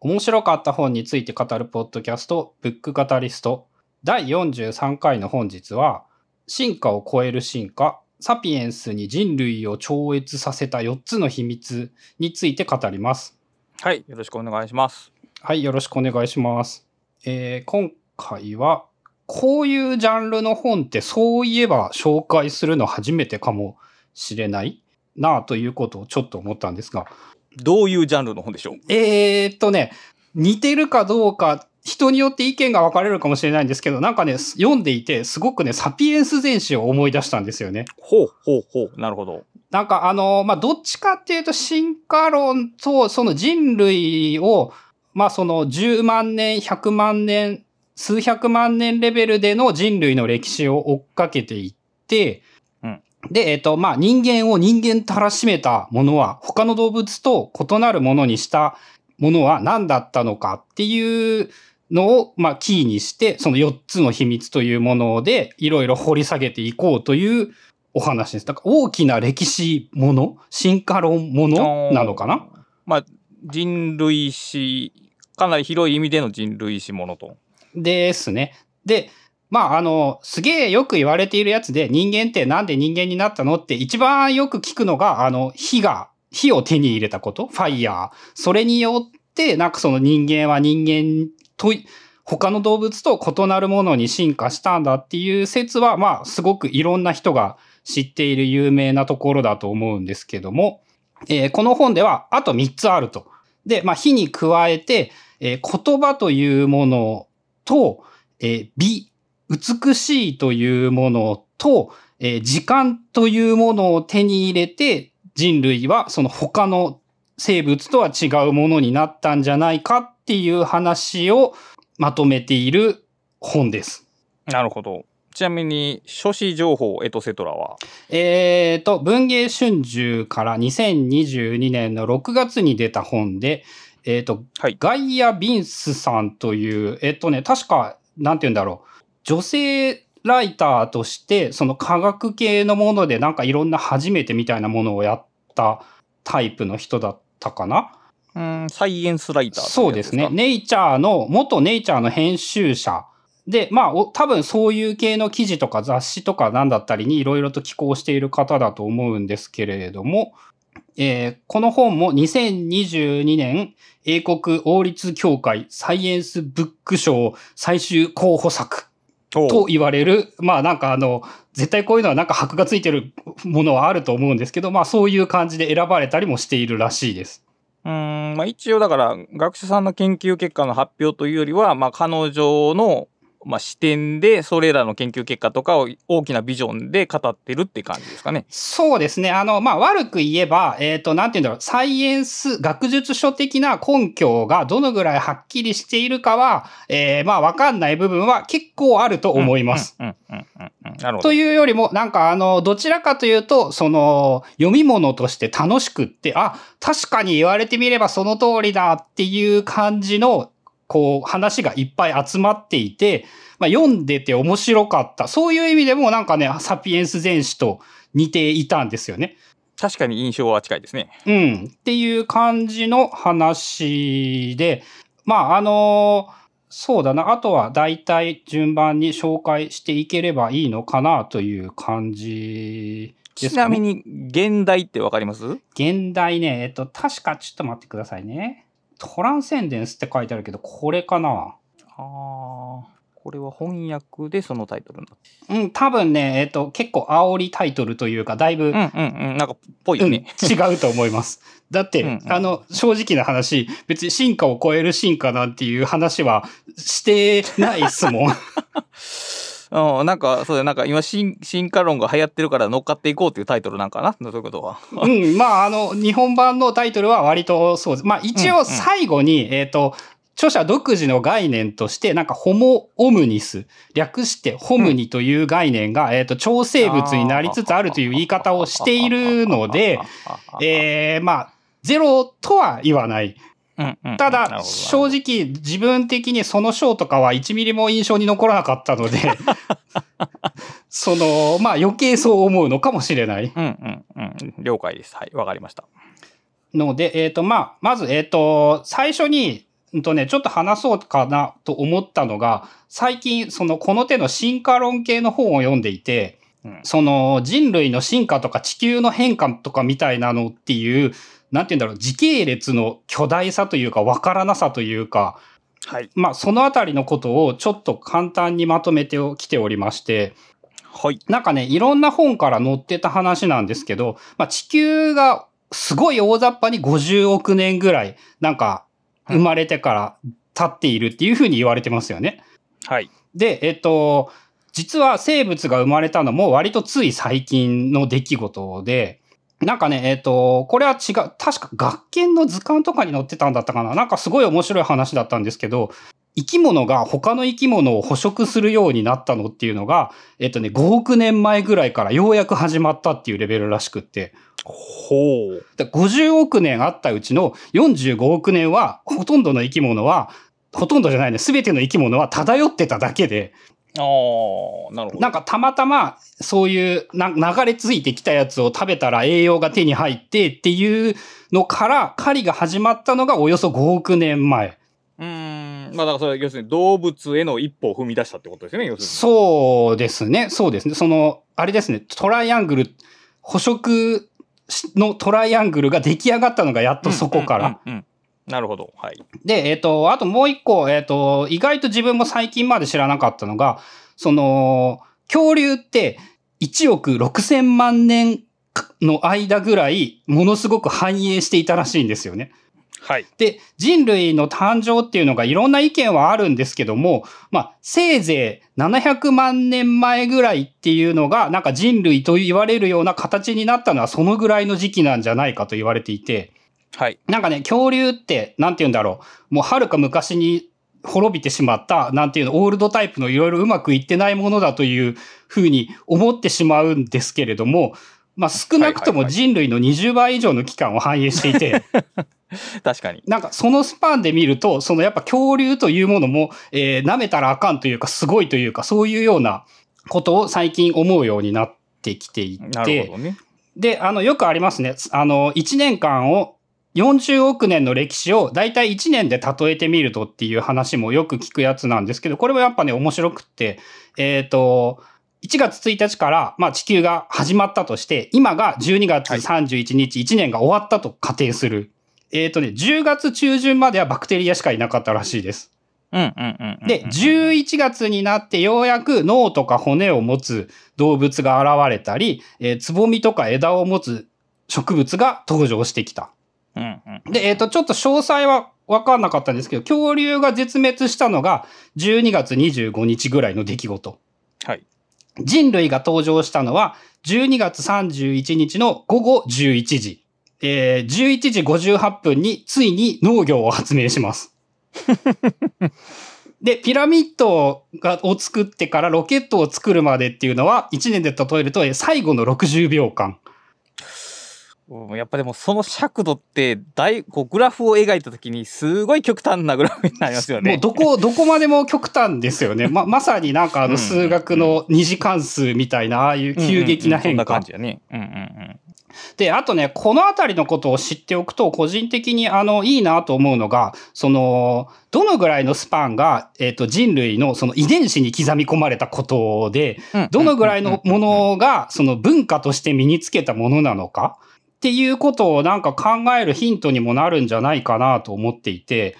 面白かった本について語るポッドキャスト、ブックカタリスト。第43回の本日は、進化を超える進化、サピエンスに人類を超越させた4つの秘密について語ります。はい、よろしくお願いします。はい、よろしくお願いします。えー今回は、こういうジャンルの本ってそういえば紹介するの初めてかもしれないなあということをちょっと思ったんですが、どういうジャンルの本でしょう？えーっとね、似てるかどうか、人によって意見が分かれるかもしれないんですけど、なんかね、読んでいて、すごくね、サピエンス全史を思い出したんですよね。ほうほうほう。なるほど。なんかあの、まあ、どっちかっていうと進化論とその人類を、まあ、その10万年、100万年、数百万年レベルでの人類の歴史を追っかけていって、うんで、えっ、と、まあ、人間を人間たらしめたものは、他の動物と異なるものにしたものは何だったのかっていうのを、まあ、キーにして、その4つの秘密というもので、いろいろ掘り下げていこうというお話です。だから大きな歴史もの進化論ものなのかな？まあ、人類史、かなり広い意味での人類史ものと。ですね。で、まあ、あの、すげえよく言われているやつで、人間ってなんで人間になったのって一番よく聞くのが、あの、火が、火を手に入れたこと、ファイヤー。それによって、なんかその人間は人間と、他の動物と異なるものに進化したんだっていう説は、まあ、すごくいろんな人が知っている有名なところだと思うんですけども、えーこの本ではあと3つあると。で、まあ、火に加えて、えー言葉というものと、えー美、美しいというものと、えー時間というものを手に入れて、人類はその他の生物とは違うものになったんじゃないかっていう話をまとめている本です。なるほど。ちなみに、書誌情報、エトセトラは？えーと、文芸春秋から2022年の6月に出た本で、えーと、はい。ガイア・ビンスさんという、えっとね、確か、なんて言うんだろう。女性ライターとして、その科学系のものでなんかいろんな初めてみたいなものをやったタイプの人だったかな？うん、サイエンスライターそうですね。ネイチャーの、元ネイチャーの編集者で、まあ、お多分そういう系の記事とか雑誌とかなんだったりにいろいろと寄稿している方だと思うんですけれども、えーこの本も2022年英国王立協会サイエンスブック賞最終候補作と言われる、まあなんかあの、絶対こういうのはなんか箔がついてるものはあると思うんですけど、まあそういう感じで選ばれたりもしているらしいです。うーん、まあ一応だから、学者さんの研究結果の発表というよりは、まあ彼女の、まあ、視点で、それらの研究結果とかを大きなビジョンで語ってるって感じですかね。そうですね。あの、まあ、悪く言えば、えっ、と、なんて言うんだろう、サイエンス、学術書的な根拠がどのぐらいはっきりしているかは、えーまあ、わかんない部分は結構あると思います。うん、うん、うん、うんうん。なるほどと。いうよりも、なんかあの、どちらかというと、その、読み物として楽しくって、あ、確かに言われてみればその通りだっていう感じの、こう、話がいっぱい集まっていて、まあ、読んでて面白かった。そういう意味でもなんかね、サピエンス全史と似ていたんですよね。確かに印象は近いですね。うん。っていう感じの話で、まあ、あのそうだな。あとは大体順番に紹介していければいいのかなという感じですかね。ちなみに、現代ってわかります？現代ね、えっと、確かちょっと待ってくださいね。トランセンデンスって書いてあるけど、これかな？ああ、これは翻訳でそのタイトルうん、多分ね、えっと、結構煽りタイトルというか、だいぶ、うんうんうん、なんか、ぽいようん、ね。違うと思います。だって、うんうんあの、正直な話、別に進化を超える進化なんていう話はしてないっすもん。うん、なんか、そうだ、なんか今進、進化論が流行ってるから乗っかっていこうっていうタイトルなんかな？そういうことは。うん、まあ、あの、日本版のタイトルは割とそうです。まあ、一応うんうん最後に、えっ、と、著者独自の概念として、なんか、ホモ・オムニス、略してホムニという概念が、えっ、と、超生物になりつつあるという言い方をしているので、、えー、まあ、ゼロとは言わない。うんうんただ、正直、自分的にその章とかは1ミリも印象に残らなかったので、その、まあ余計そう思うのかもしれない。うんうんうん。了解です。はい、わかりました。ので、えっ、と、まあ、まず、えっ、と、最初に、うんとね、ちょっと話そうかなと思ったのが、最近、その、この手の進化論系の本を読んでいて、うんその人類の進化とか地球の変化とかみたいなのっていう、なんて言うんだろう、時系列の巨大さというか、わからなさというか、はい。まあ、そのあたりのことをちょっと簡単にまとめてきておりまして、はい。なんかね、いろんな本から載ってた話なんですけど、まあ、地球がすごい大雑把に50億年ぐらい、なんか、生まれてから経っているっていうふうに言われてますよね。はい。で、えっと、実は生物が生まれたのも割とつい最近の出来事で、なんかね、えっと、これは違う、確か学研の図鑑とかに載ってたんだったかな。なんかすごい面白い話だったんですけど、生き物が他の生き物を捕食するようになったのっていうのが、えっとね、5億年前ぐらいからようやく始まったっていうレベルらしくって。ほう。で50億年あったうちの45億年は、ほとんどの生き物は、ほとんどじゃないね、すべての生き物は漂ってただけで、ああ、なるほど。なんかたまたまそういうな流れ着いてきたやつを食べたら栄養が手に入ってっていうのから狩りが始まったのがおよそ5億年前。うーん。まあだからそれは要するに動物への一歩を踏み出したってことですよね、要するに。そうですね。そうですね。その、あれですね。トライアングル、捕食のトライアングルが出来上がったのがやっとそこから。うんうんうんうん。なるほど。はい。で、えっ、と、あともう一個、えっ、と、意外と自分も最近まで知らなかったのが、その、恐竜って1億6千万年の間ぐらい、ものすごく繁栄していたらしいんですよね。はい。で、人類の誕生っていうのがいろんな意見はあるんですけども、まあ、せいぜい700万年前ぐらいっていうのが、なんか人類と言われるような形になったのはそのぐらいの時期なんじゃないかと言われていて、はい。なんかね、恐竜って、なんて言うんだろう。もうはるか昔に滅びてしまった、なんていうの、オールドタイプのいろいろうまくいってないものだというふうに思ってしまうんですけれども、まあ少なくとも人類の20倍以上の期間を反映していて、確かに。なんかそのスパンで見ると、そのやっぱ恐竜というものも、えー舐めたらあかんというか、すごいというか、そういうようなことを最近思うようになってきていてね。で、あの、よくありますね。あの、1年間を、40億年の歴史をだいたい1年で例えてみるとっていう話もよく聞くやつなんですけど、これもやっぱね、面白くって、えっ、と、1月1日から、まあ、地球が始まったとして、今が12月31日、1年が終わったと仮定する。えっ、とね、10月中旬まではバクテリアしかいなかったらしいです。で、11月になってようやく脳とか骨を持つ動物が現れたり、えーつぼみとか枝を持つ植物が登場してきた。うんうん。で、えっ、と、ちょっと詳細は分かんなかったんですけど、恐竜が絶滅したのが12月25日ぐらいの出来事。はい。人類が登場したのは12月31日の午後11時。えー11時58分についに農業を発明します。で、ピラミッドがを作ってからロケットを作るまでっていうのは1年で例えるとえー最後の60秒間。うんやっぱでもその尺度って大こうグラフを描いた時にすごい極端なグラフになりますよね。もうどこ、どこまでも極端ですよね。ま、まさになんかあうんの数学の二次関数みたいな、ああいう急激な変化うんうんうんそんな感。じやね。うんうんうん。で、あとね、このあたりのことを知っておくと、個人的にあの、いいなと思うのが、その、どのぐらいのスパンが、えっ、と、人類のその遺伝子に刻み込まれたことで、どのぐらいのものが、その文化として身につけたものなのかっていうことをなんか考えるヒントにもなるんじゃないかなと思っていて、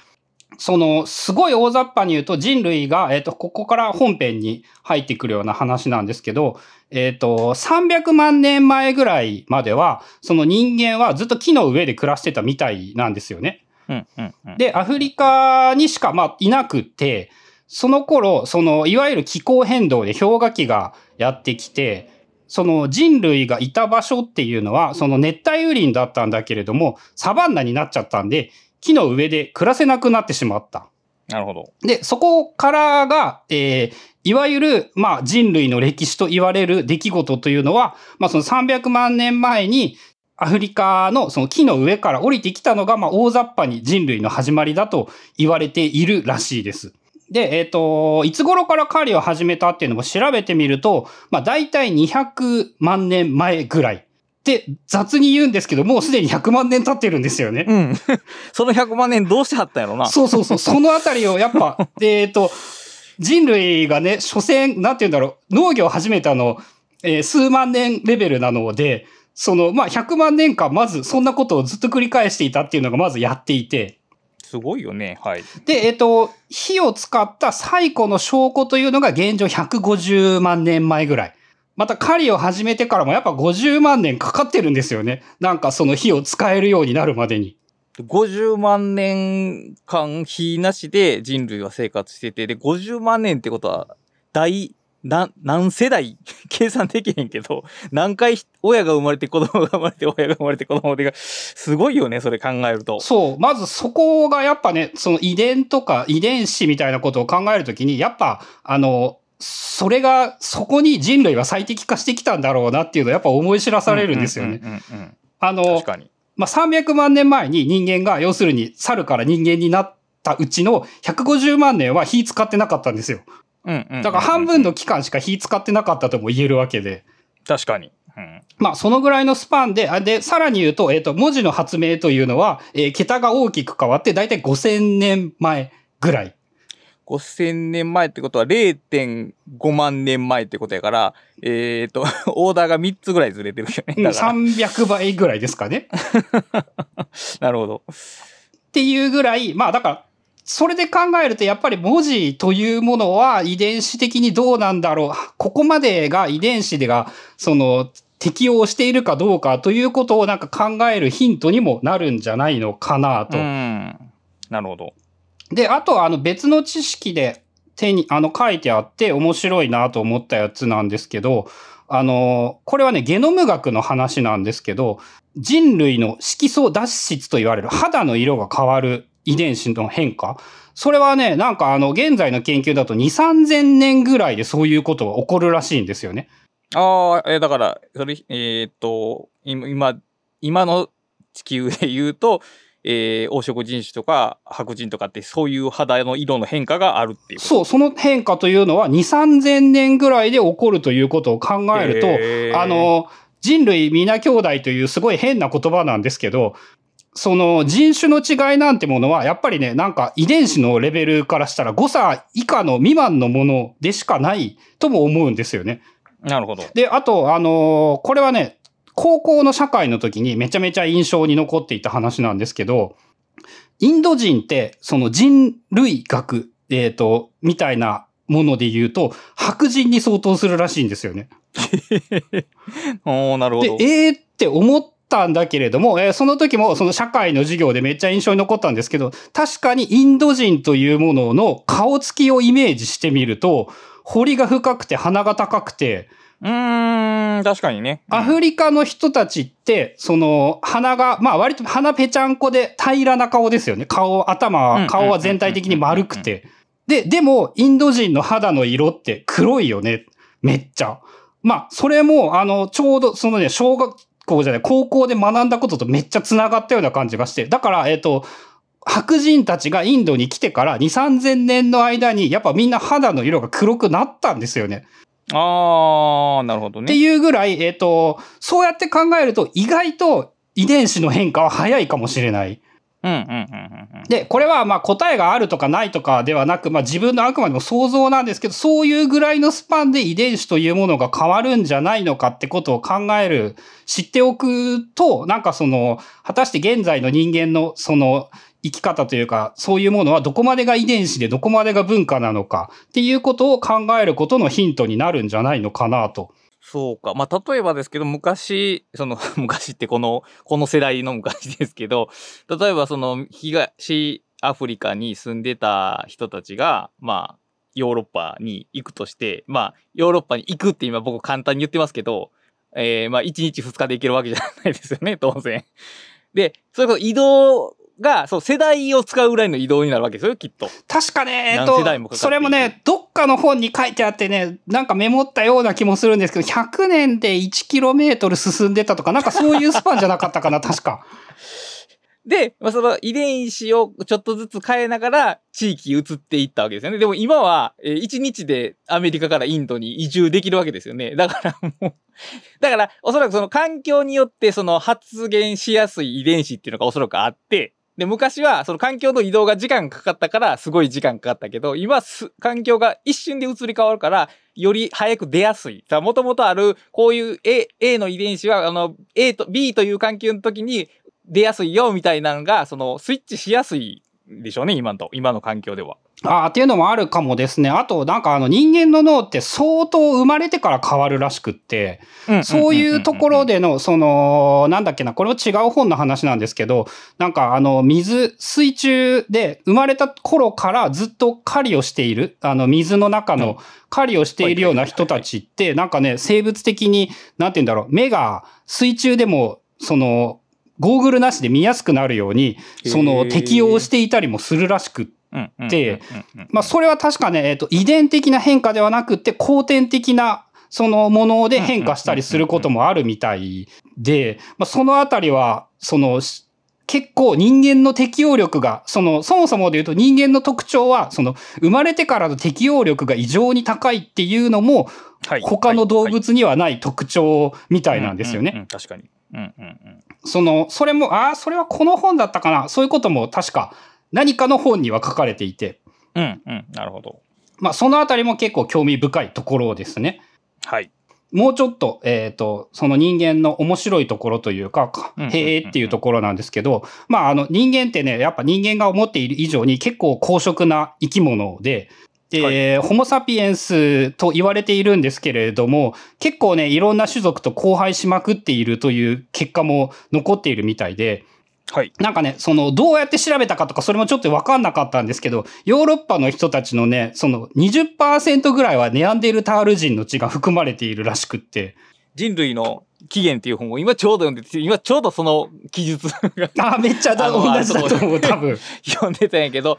その、すごい大雑把に言うと人類が、えっ、と、ここから本編に入ってくるような話なんですけど、えっ、と、300万年前ぐらいまでは、その人間はずっと木の上で暮らしてたみたいなんですよね。うんうんうん。で、アフリカにしか、まあ、いなくって、その頃、その、いわゆる気候変動で氷河期がやってきて、その人類がいた場所っていうのは、その熱帯雨林だったんだけれども、サバンナになっちゃったんで、木の上で暮らせなくなってしまった。なるほど。で、そこからが、えーいわゆる、まあ、人類の歴史と言われる出来事というのは、まあ、その300万年前に、アフリカのその木の上から降りてきたのが、まあ、大雑把に人類の始まりだと言われているらしいです。で、えっ、と、いつ頃から狩りを始めたっていうのも調べてみると、まあ、大体200万年前ぐらいっって雑に言うんですけど、もうすでに100万年経ってるんですよね。うん。その100万年どうしてはったんやろな。そうそうそう。そのあたりをやっぱ、えっと、人類がね、所詮、なんて言うんだろう、農業を始めたの、えー数万年レベルなので、その、まあ、100万年間、まずそんなことをずっと繰り返していたっていうのがまずやっていて、すごいよね。はい。で、えっと、火を使った最古の証拠というのが現状150万年前ぐらい。また狩りを始めてからもやっぱ50万年かかってるんですよね。なんかその火を使えるようになるまでに。50万年間火なしで人類は生活してて、で、50万年ってことは、大、な何世代？計算できへんけど、何回親が生まれて子供が生まれて親が生まれて子供が、すごいよね、それ考えると。そう。まずそこがやっぱね、その遺伝とか遺伝子みたいなことを考えるときに、やっぱ、あの、それが、そこに人類は最適化してきたんだろうなっていうのをやっぱ思い知らされるんですよね。あの確、かに。まあ、300万年前に人間が、要するに猿から人間になったうちの150万年は火使ってなかったんですよ。だから半分の期間しか火使ってなかったとも言えるわけで。確かに。うんまあ、そのぐらいのスパンで、あで、さらに言うと、えっ、と、文字の発明というのは、えー桁が大きく変わって、だいたい5000年前ぐらい。5000年前ってことは0.5万年前ってことやから、えっ、と、オーダーが3つぐらいずれてるよね。うんだから。300倍ぐらいですかね。なるほど。っていうぐらい、まあだから、それで考えるとやっぱり文字というものは遺伝子的にどうなんだろう。ここまでが遺伝子でが、その、適応しているかどうかということをなんか考えるヒントにもなるんじゃないのかなと。うん。なるほど。で、あとあの別の知識で手に、あの書いてあって面白いなと思ったやつなんですけど、あの、これはね、ゲノム学の話なんですけど、人類の色素脱出と言われる肌の色が変わる遺伝子の変化？それはね、なんかあの、現在の研究だと2、3000年ぐらいでそういうことが起こるらしいんですよね。ああ、えーだから、それ、えーっと、今、今今の地球で言うと、えー黄色人種とか白人とかってそういう肌の色の変化があるっていうそう、その変化というのは2、3000年ぐらいで起こるということを考えると、あの、人類皆兄弟というすごい変な言葉なんですけど、その人種の違いなんてものは、やっぱりね、なんか遺伝子のレベルからしたら誤差以下の未満のものでしかないとも思うんですよね。なるほど。で、あと、あのーこれはね、高校の社会の時にめちゃめちゃ印象に残っていた話なんですけど、インド人って、その人類学、えっ、と、みたいなもので言うと、白人に相当するらしいんですよね。おーなるほでど、。えーって思ったんだけれども、えーその時もその社会の授業でめっちゃ印象に残ったんですけど、確かにインド人というものの顔つきをイメージしてみると、彫りが深くて鼻が高くて、うーん、確かにね。アフリカの人たちって、その、鼻が、まあ割と鼻ぺちゃんこで平らな顔ですよね。顔、頭うん、顔は全体的に丸くて。で、でも、インド人の肌の色って黒いよね。めっちゃ。まあ、それも、あの、ちょうど、そのね、小学校じゃない、高校で学んだこととめっちゃ繋がったような感じがして。だから、えっ、と、白人たちがインドに来てから2、3000年の間に、やっぱみんな肌の色が黒くなったんですよね。ああ、なるほどってね。いうぐらい、えっ、と、そうやって考えると意外と遺伝子の変化は早いかもしれない。で、これはまあ答えがあるとかないとかではなく、まあ自分のあくまでも想像なんですけど、そういうぐらいのスパンで遺伝子というものが変わるんじゃないのかってことを考える、知っておくと、なんかその、果たして現在の人間のその生き方というか、そういうものはどこまでが遺伝子でどこまでが文化なのかっていうことを考えることのヒントになるんじゃないのかなと。そうか。まあ、例えばですけど、昔、その、昔ってこの、この世代の昔ですけど、例えばその、東アフリカに住んでた人たちが、まあ、ヨーロッパに行くとして、まあ、ヨーロッパに行くって今僕簡単に言ってますけど、えー、まあ、1日2日で行けるわけじゃないですよね、当然。で、それこそ移動が、そう、世代を使うぐらいの移動になるわけですよ、きっと。確かね、えっ何とそれもね、どっかの本に書いてあってね、なんかメモったような気もするんですけど、100年で 1km 進んでたとか、なんかそういうスパンじゃなかったかな、確か。で、まあ、その遺伝子をちょっとずつ変えながら地域移っていったわけですよね。でも今は、えー、1日でアメリカからインドに移住できるわけですよね。だからもうだからおそらくその環境によってその発現しやすい遺伝子っていうのがおそらくあって、で、昔はその環境の移動が時間かかったからすごい時間かかったけど、今す、環境が一瞬で移り変わるから、より早く出やすい。さあ、もともとある、こういう A、A の遺伝子は、あの、A と B という環境の時に出やすいよみたいなのが、そのスイッチしやすいでしょうね、今の、今の環境では。ああ、っていうのもあるかもですね。あと、なんかあの人間の脳って相当生まれてから変わるらしくって、そういうところでの、その、なんだっけな、これも違う本の話なんですけど、なんかあの水、水中で生まれた頃からずっと狩りをしている、あの水の中の狩りをしているような人たちって、なんかね、生物的に、なんて言うんだろう、目が水中でも、その、ゴーグルなしで見やすくなるように、その適用していたりもするらしくって、まあそれは確かね、えっ、と、遺伝的な変化ではなくて、後天的なそのもので変化したりすることもあるみたいで、まあそのあたりは、その、結構人間の適応力が、その、そもそもで言うと人間の特徴は、その、生まれてからの適応力が異常に高いっていうのも、他の動物にはない特徴みたいなんですよね。確かに。うんうんうん。その、それも、ああ、それはこの本だったかな。そういうことも確か何かの本には書かれていて。うんうん。なるほど。まあ、そのあたりも結構興味深いところですね。はい。もうちょっと、えっ、ー、と、その人間の面白いところというか、へえっていうところなんですけど、まあ、あの、人間ってね、やっぱ人間が思っている以上に結構公職な生き物で、で、はい、ホモサピエンスと言われているんですけれども、結構ね、いろんな種族と交配しまくっているという結果も残っているみたいで、はい。なんかね、その、どうやって調べたかとか、それもちょっとわかんなかったんですけど、ヨーロッパの人たちのね、その20%ぐらいはネアンデルタール人の血が含まれているらしくって。人類の起源っていう本を今ちょうど読んでて、今ちょうどその記述が あ、めっちゃ同じだと思う、多分。読んでたんやけど、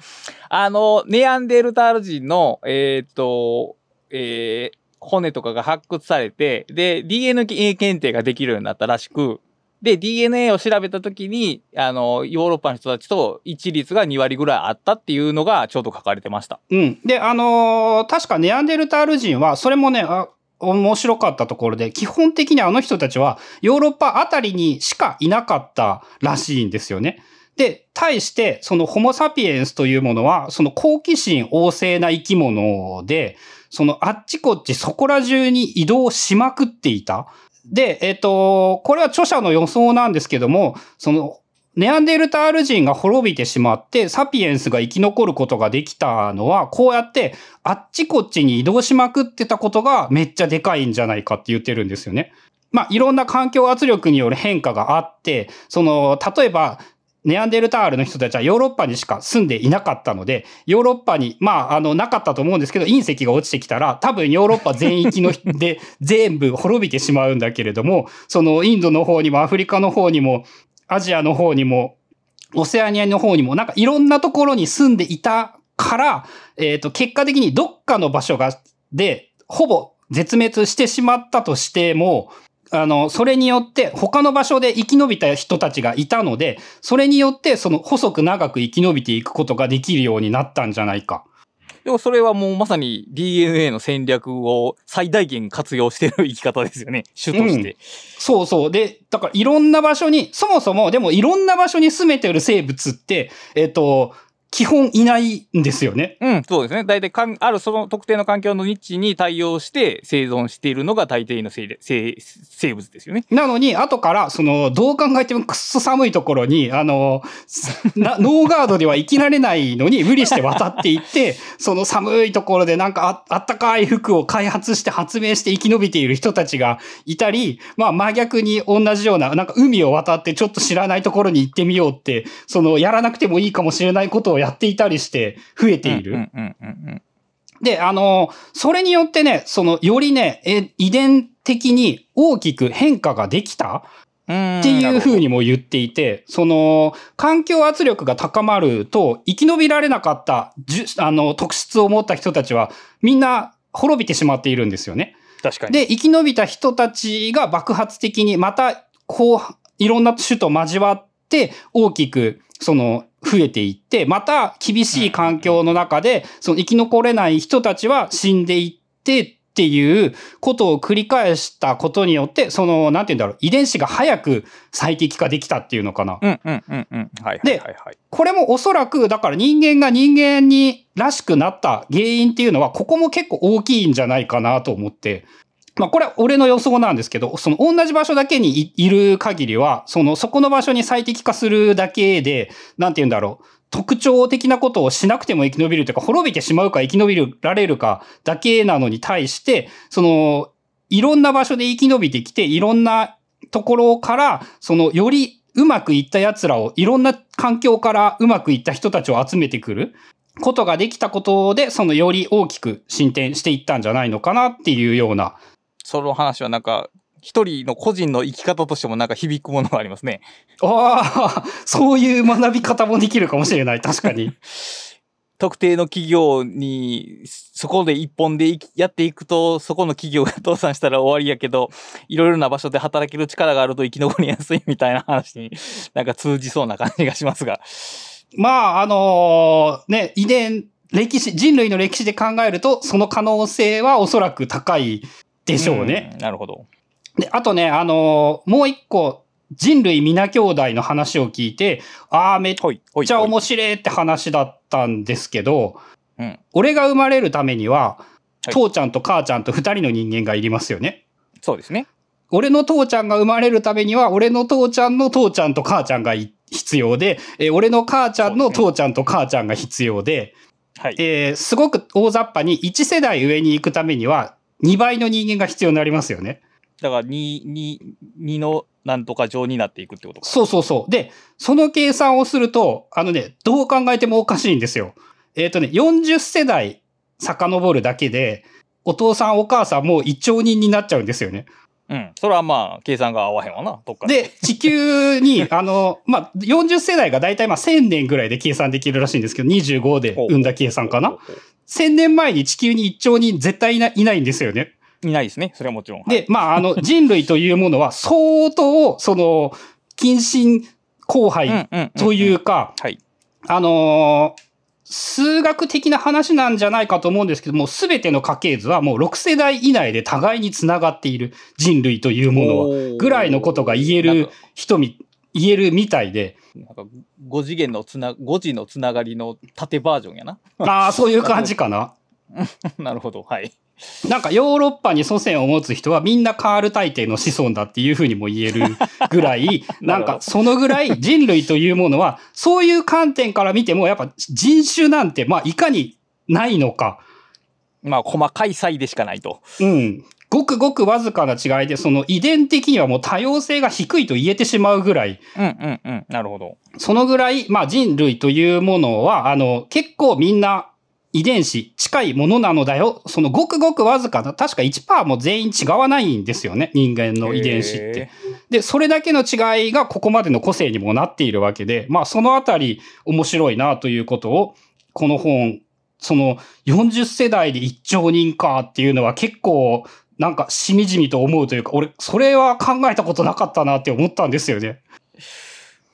あの、ネアンデルタール人の、えっ、ー、と、えー、骨とかが発掘されて、で、DNA 検定ができるようになったらしく、で、DNA を調べたときに、あの、ヨーロッパの人たちと一律が2割ぐらいあったっていうのがちょうど書かれてました。うん。で、あのー、確かネアンデルタール人は、それもね、あ面白かったところで、基本的にあの人たちはヨーロッパあたりにしかいなかったらしいんですよね。で、対して、そのホモサピエンスというものは、その好奇心旺盛な生き物で、そのあっちこっちそこら中に移動しまくっていた。で、えっ、と、これは著者の予想なんですけども、そのネアンデルタール人が滅びてしまって、サピエンスが生き残ることができたのは、こうやって、あっちこっちに移動しまくってたことがめっちゃでかいんじゃないかって言ってるんですよね。まあ、いろんな環境圧力による変化があって、その、例えば、ネアンデルタールの人たちはヨーロッパにしか住んでいなかったので、ヨーロッパに、まあ、あの、なかったと思うんですけど、隕石が落ちてきたら、多分ヨーロッパ全域ので全部滅びてしまうんだけれども、そのインドの方にもアフリカの方にもアジアの方にも、オセアニアの方にも、なんかいろんなところに住んでいたから、えっ、ー、と、結果的にどっかの場所が、で、ほぼ絶滅してしまったとしても、あの、それによって他の場所で生き延びた人たちがいたので、それによってその細く長く生き延びていくことができるようになったんじゃないか。でもそれはもうまさに DNA の戦略を最大限活用してる生き方ですよね。主として、うん、そうそう。で、だからいろんな場所に、そもそもでもいろんな場所に住めてる生物って、えっ、と、基本いないんですよね。うん、そうですね。大体かん、あるその特定の環境のニッチに対応して生存しているのが大抵の生生生物ですよね。なのに、後から、その、どう考えてもくっそ寒いところに、あの、ノーガードでは生きられないのに無理して渡っていって、その寒いところでなんかああったかい服を開発して発明して生き延びている人たちがいたり、まあ真逆に同じような、なんか海を渡ってちょっと知らないところに行ってみようって、その、やらなくてもいいかもしれないことをやっていたりして増えている。で、あの、それによってね、その、よりね、え遺伝的に大きく変化ができたっていうふうにも言っていて、その、環境圧力が高まると、生き延びられなかった、あの、特質を持った人たちは、みんな滅びてしまっているんですよね。確かに。で、生き延びた人たちが爆発的に、また、こう、いろんな種と交わっって大きくその増えていって、また厳しい環境の中で、その生き残れない人たちは死んでいってっていうことを繰り返したことによって、その、なんて言うんだろう、遺伝子が早く最適化できたっていうのかな。うんうんうんうん。はいはいで。これもおそらく、だから人間が人間にらしくなった原因っていうのは、ここも結構大きいんじゃないかなと思って。まあこれは俺の予想なんですけど、その同じ場所だけにいいる限りは、そのそこの場所に最適化するだけで、なんて言うんだろう。特徴的なことをしなくても生き延びるというか、滅びてしまうか生き延びられるかだけなのに対して、その、いろんな場所で生き延びてきて、いろんなところから、その、よりうまくいった奴らを、いろんな環境からうまくいった人たちを集めてくることができたことで、その、より大きく進展していったんじゃないのかなっていうような。その話はなんか、一人の個人の生き方としてもなんか響くものがありますね。ああ、そういう学び方もできるかもしれない。確かに。特定の企業に、そこで一本でやっていくと、そこの企業が倒産したら終わりやけど、いろいろな場所で働ける力があると生き残りやすいみたいな話になんか通じそうな感じがしますが。まあ、あのね、遺伝、歴史、人類の歴史で考えると、その可能性はおそらく高いでしょうね。んなるほど。で、あとね、あのーもう一個、人類皆兄弟の話を聞いて、ああ、めっ。ちゃ面白いって話だったんですけど、うん。俺が生まれるためには、はい父ちゃんと母ちゃんと二人の人間がいりますよね。そうですね。俺の父ちゃんが生まれるためには、俺の父ちゃんの父ちゃんと母ちゃんがい必要で、えー俺の母ちゃんの父ちゃんと母ちゃんが必要で、はい。えーすごく大雑把に1世代上に行くためには、2倍の人間が必要になりますよね。だから、2、2、2のなんとか上になっていくってことか。そうそうそう。で、その計算をすると、あのね、どう考えてもおかしいんですよ。えっ、とね、40世代遡るだけで、お父さんお母さんもう一兆人になっちゃうんですよね。うん。それはまあ、計算が合わへんわな、どっかで。で、地球に、あの、まあ、40世代がだいたいまあ1000年ぐらいで計算できるらしいんですけど、25で生んだ計算かな ?1000 年前に地球に1兆人絶対いないいないんですよね。ういないですね。それはもちろん。で、まあ、あの、人類というものは相当、その、近親交配というか、はい。あのー数学的な話なんじゃないかと思うんですけども、すべての家系図はもう6世代以内で互いにつながっている人類というものは、ぐらいのことが言える人み、言えるみたいで、なんか5次元のつな、5次のつながりの縦バージョンやな。ああ、そういう感じかな。なるほど。はい。なんかヨーロッパに祖先を持つ人はみんなカール大帝の子孫だっていうふうにも言えるぐらい、なんかそのぐらい人類というものは、そういう観点から見てもやっぱ人種なんて、まあいかにないのか。まあ、細かい差異でしかないと。うん。ごくごくわずかな違いで、その遺伝的にはもう多様性が低いと言えてしまうぐらい、うんうんうん。なるほど。そのぐらい、まあ人類というものは、あの、結構みんな遺伝子近いものなのだよ。そのごくごくわずかな、確か1%も全員違わないんですよね。人間の遺伝子って。へで、それだけの違いがここまでの個性にもなっているわけで、まあそのあたり面白いなということを、この本、その40世代で1兆人かっていうのは結構なんかしみじみと思うというか、俺、それは考えたことなかったなって思ったんですよね。ー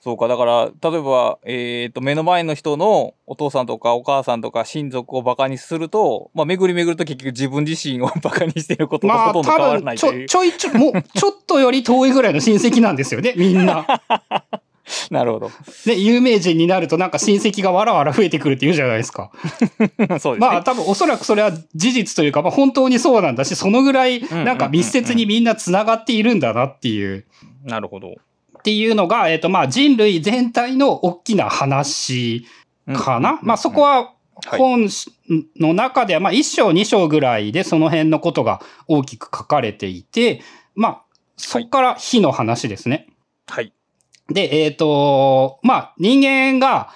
そうか、だから、例えば、えっ、と、目の前の人のお父さんとかお母さんとか親族をバカにすると、まあ、巡り巡ると結局自分自身をバカにしてることとまあほとんど変わらないという。ちょいちょ、もうちょっとより遠いぐらいの親戚なんですよね、みんな。なるほど。ね、有名人になるとなんか親戚がわらわら増えてくるって言うじゃないですか。そうですね。まあ多分おそらくそれは事実というか、まあ本当にそうなんだし、そのぐらいなんか密接にみんな繋がっているんだなっていう、なるほど。っていうのが、えっ、とまあ人類全体の大きな話かな。まあそこははい本の中では、まあ一章二章ぐらいでその辺のことが大きく書かれていて、まあそこから火の話ですね。はい。で、えっ、と、まあ、人間が、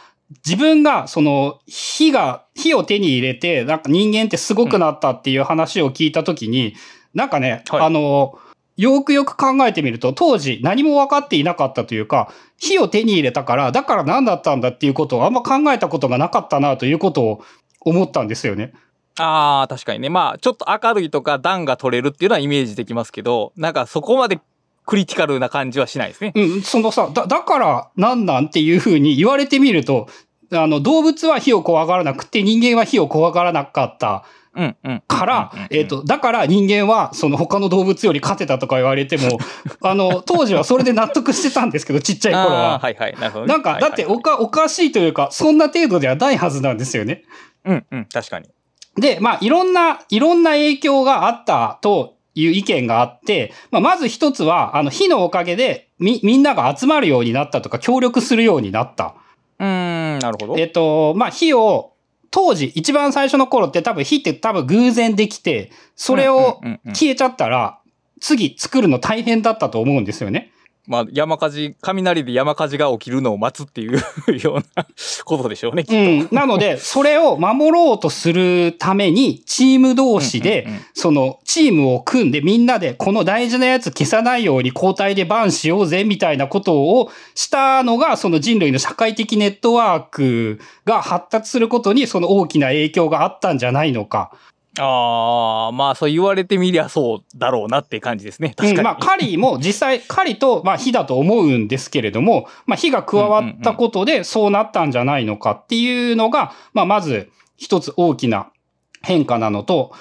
自分が、その、火が、火を手に入れて、なんか人間ってすごくなったっていう話を聞いたときに、なんかね、はいあの、よくよく考えてみると、当時何も分かっていなかったというか、火を手に入れたから、だから何だったんだっていうことをあんま考えたことがなかったなということを思ったんですよね。ああ、確かにね。まあ、ちょっと明るいとか暖が取れるっていうのはイメージできますけど、なんかそこまでクリティカルな感じはしないですね。うん、そのさ、だ、だからなんなんっていう風に言われてみると、あの、動物は火を怖がらなくて人間は火を怖がらなかったうんうん。からえっ、と、だから人間はその他の動物より勝てたとか言われても、あの、当時はそれで納得してたんですけど、ちっちゃい頃は。はいはい。なるほどね。なんか、だっておか、おかしいというか、そんな程度ではないはずなんですよね。うんうん、確かに。で、まあ、いろんな、いろんな影響があったという意見があって、まあ、まず一つは、あの、火のおかげで、み、みんなが集まるようになったとか、協力するようになった。うーん、なるほど。えっと、まあ、火を、当時、一番最初の頃って多分火って多分偶然できて、それを消えちゃったら、次作るの大変だったと思うんですよね。まあ、山火事、雷で山火事が起きるのを待つっていう ようなことでしょうね、きっと。うん。なので、それを守ろうとするために、チーム同士でうんうんうん、その、チームを組んで、みんなで、この大事なやつ消さないように交代でバンしようぜ、みたいなことをしたのが、その人類の社会的ネットワークが発達することに、その大きな影響があったんじゃないのか。ああ、まあそう言われてみりゃそうだろうなって感じですね。確かに。うん、まあ、カリも実際、カリと、まあ、火だと思うんですけれども、まあ、火が加わったことでそうなったんじゃないのかっていうのが、まあ、まず一つ大きな変化なのと、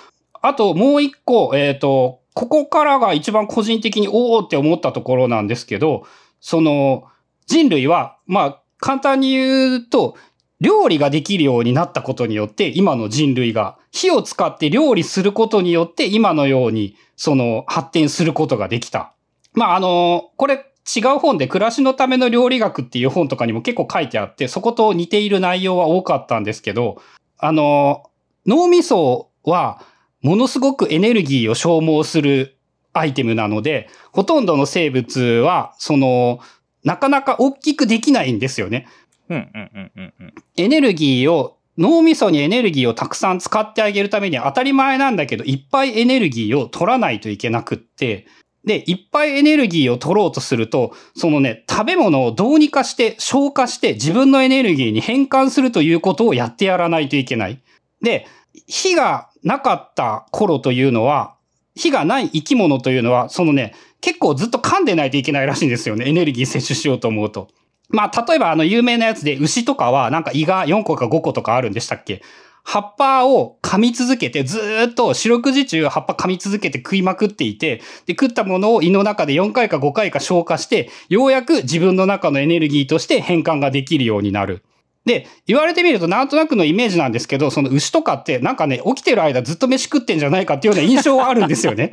あともう一個、えっ、と、ここからが一番個人的におおって思ったところなんですけど、その、人類は、まあ、簡単に言うと、料理ができるようになったことによって、今の人類が火を使って料理することによって、今のように、その、発展することができた。まあ、あの、これ、違う本で暮らしのための料理学っていう本とかにも結構書いてあって、そこと似ている内容は多かったんですけど、あの、脳みそは、ものすごくエネルギーを消耗するアイテムなので、ほとんどの生物は、その、なかなか大きくできないんですよね。エネルギーを、脳みそにエネルギーをたくさん使ってあげるためには当たり前なんだけど、いっぱいエネルギーを取らないといけなくって、で、いっぱいエネルギーを取ろうとすると、そのね、食べ物をどうにかして消化して自分のエネルギーに変換するということをやってやらないといけない。で、火がなかった頃というのは、火がない生き物というのは、そのね、結構ずっと噛んでないといけないらしいんですよね。エネルギー摂取しようと思うと。まあ、例えばあの有名なやつで牛とかはなんか胃が4個か5個とかあるんでしたっけ？葉っぱを噛み続けてずーっと四六時中葉っぱ噛み続けて食いまくっていて、で食ったものを胃の中で4回か5回か消化して、ようやく自分の中のエネルギーとして変換ができるようになる。で、言われてみるとなんとなくのイメージなんですけど、その牛とかってなんかね、起きてる間ずっと飯食ってんじゃないかっていうような印象はあるんですよね。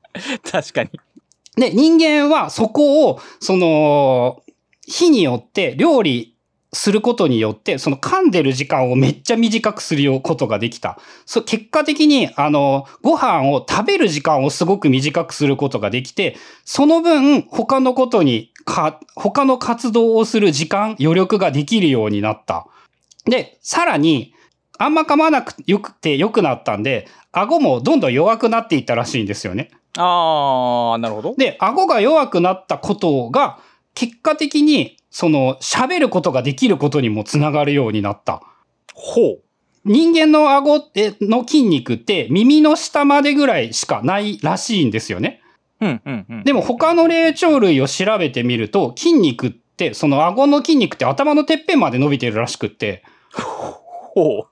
確かに。で、人間はそこを、その、火によって料理することによって、その噛んでる時間をめっちゃ短くすることができた。そ結果的に、あの、ご飯を食べる時間をすごく短くすることができて、その分、他のことにか、他の活動をする時間、余力ができるようになった。で、さらに、あんま噛まなくよくて良くなったんで、顎もどんどん弱くなっていったらしいんですよね。ああ、なるほど。で、顎が弱くなったことが、結果的に、その、喋ることができることにもつながるようになった。ほう。人間の顎の筋肉って耳の下までぐらいしかないらしいんですよね。うんうんうん。でも他の霊長類を調べてみると、筋肉って、その顎の筋肉って頭のてっぺんまで伸びてるらしくって、ほう。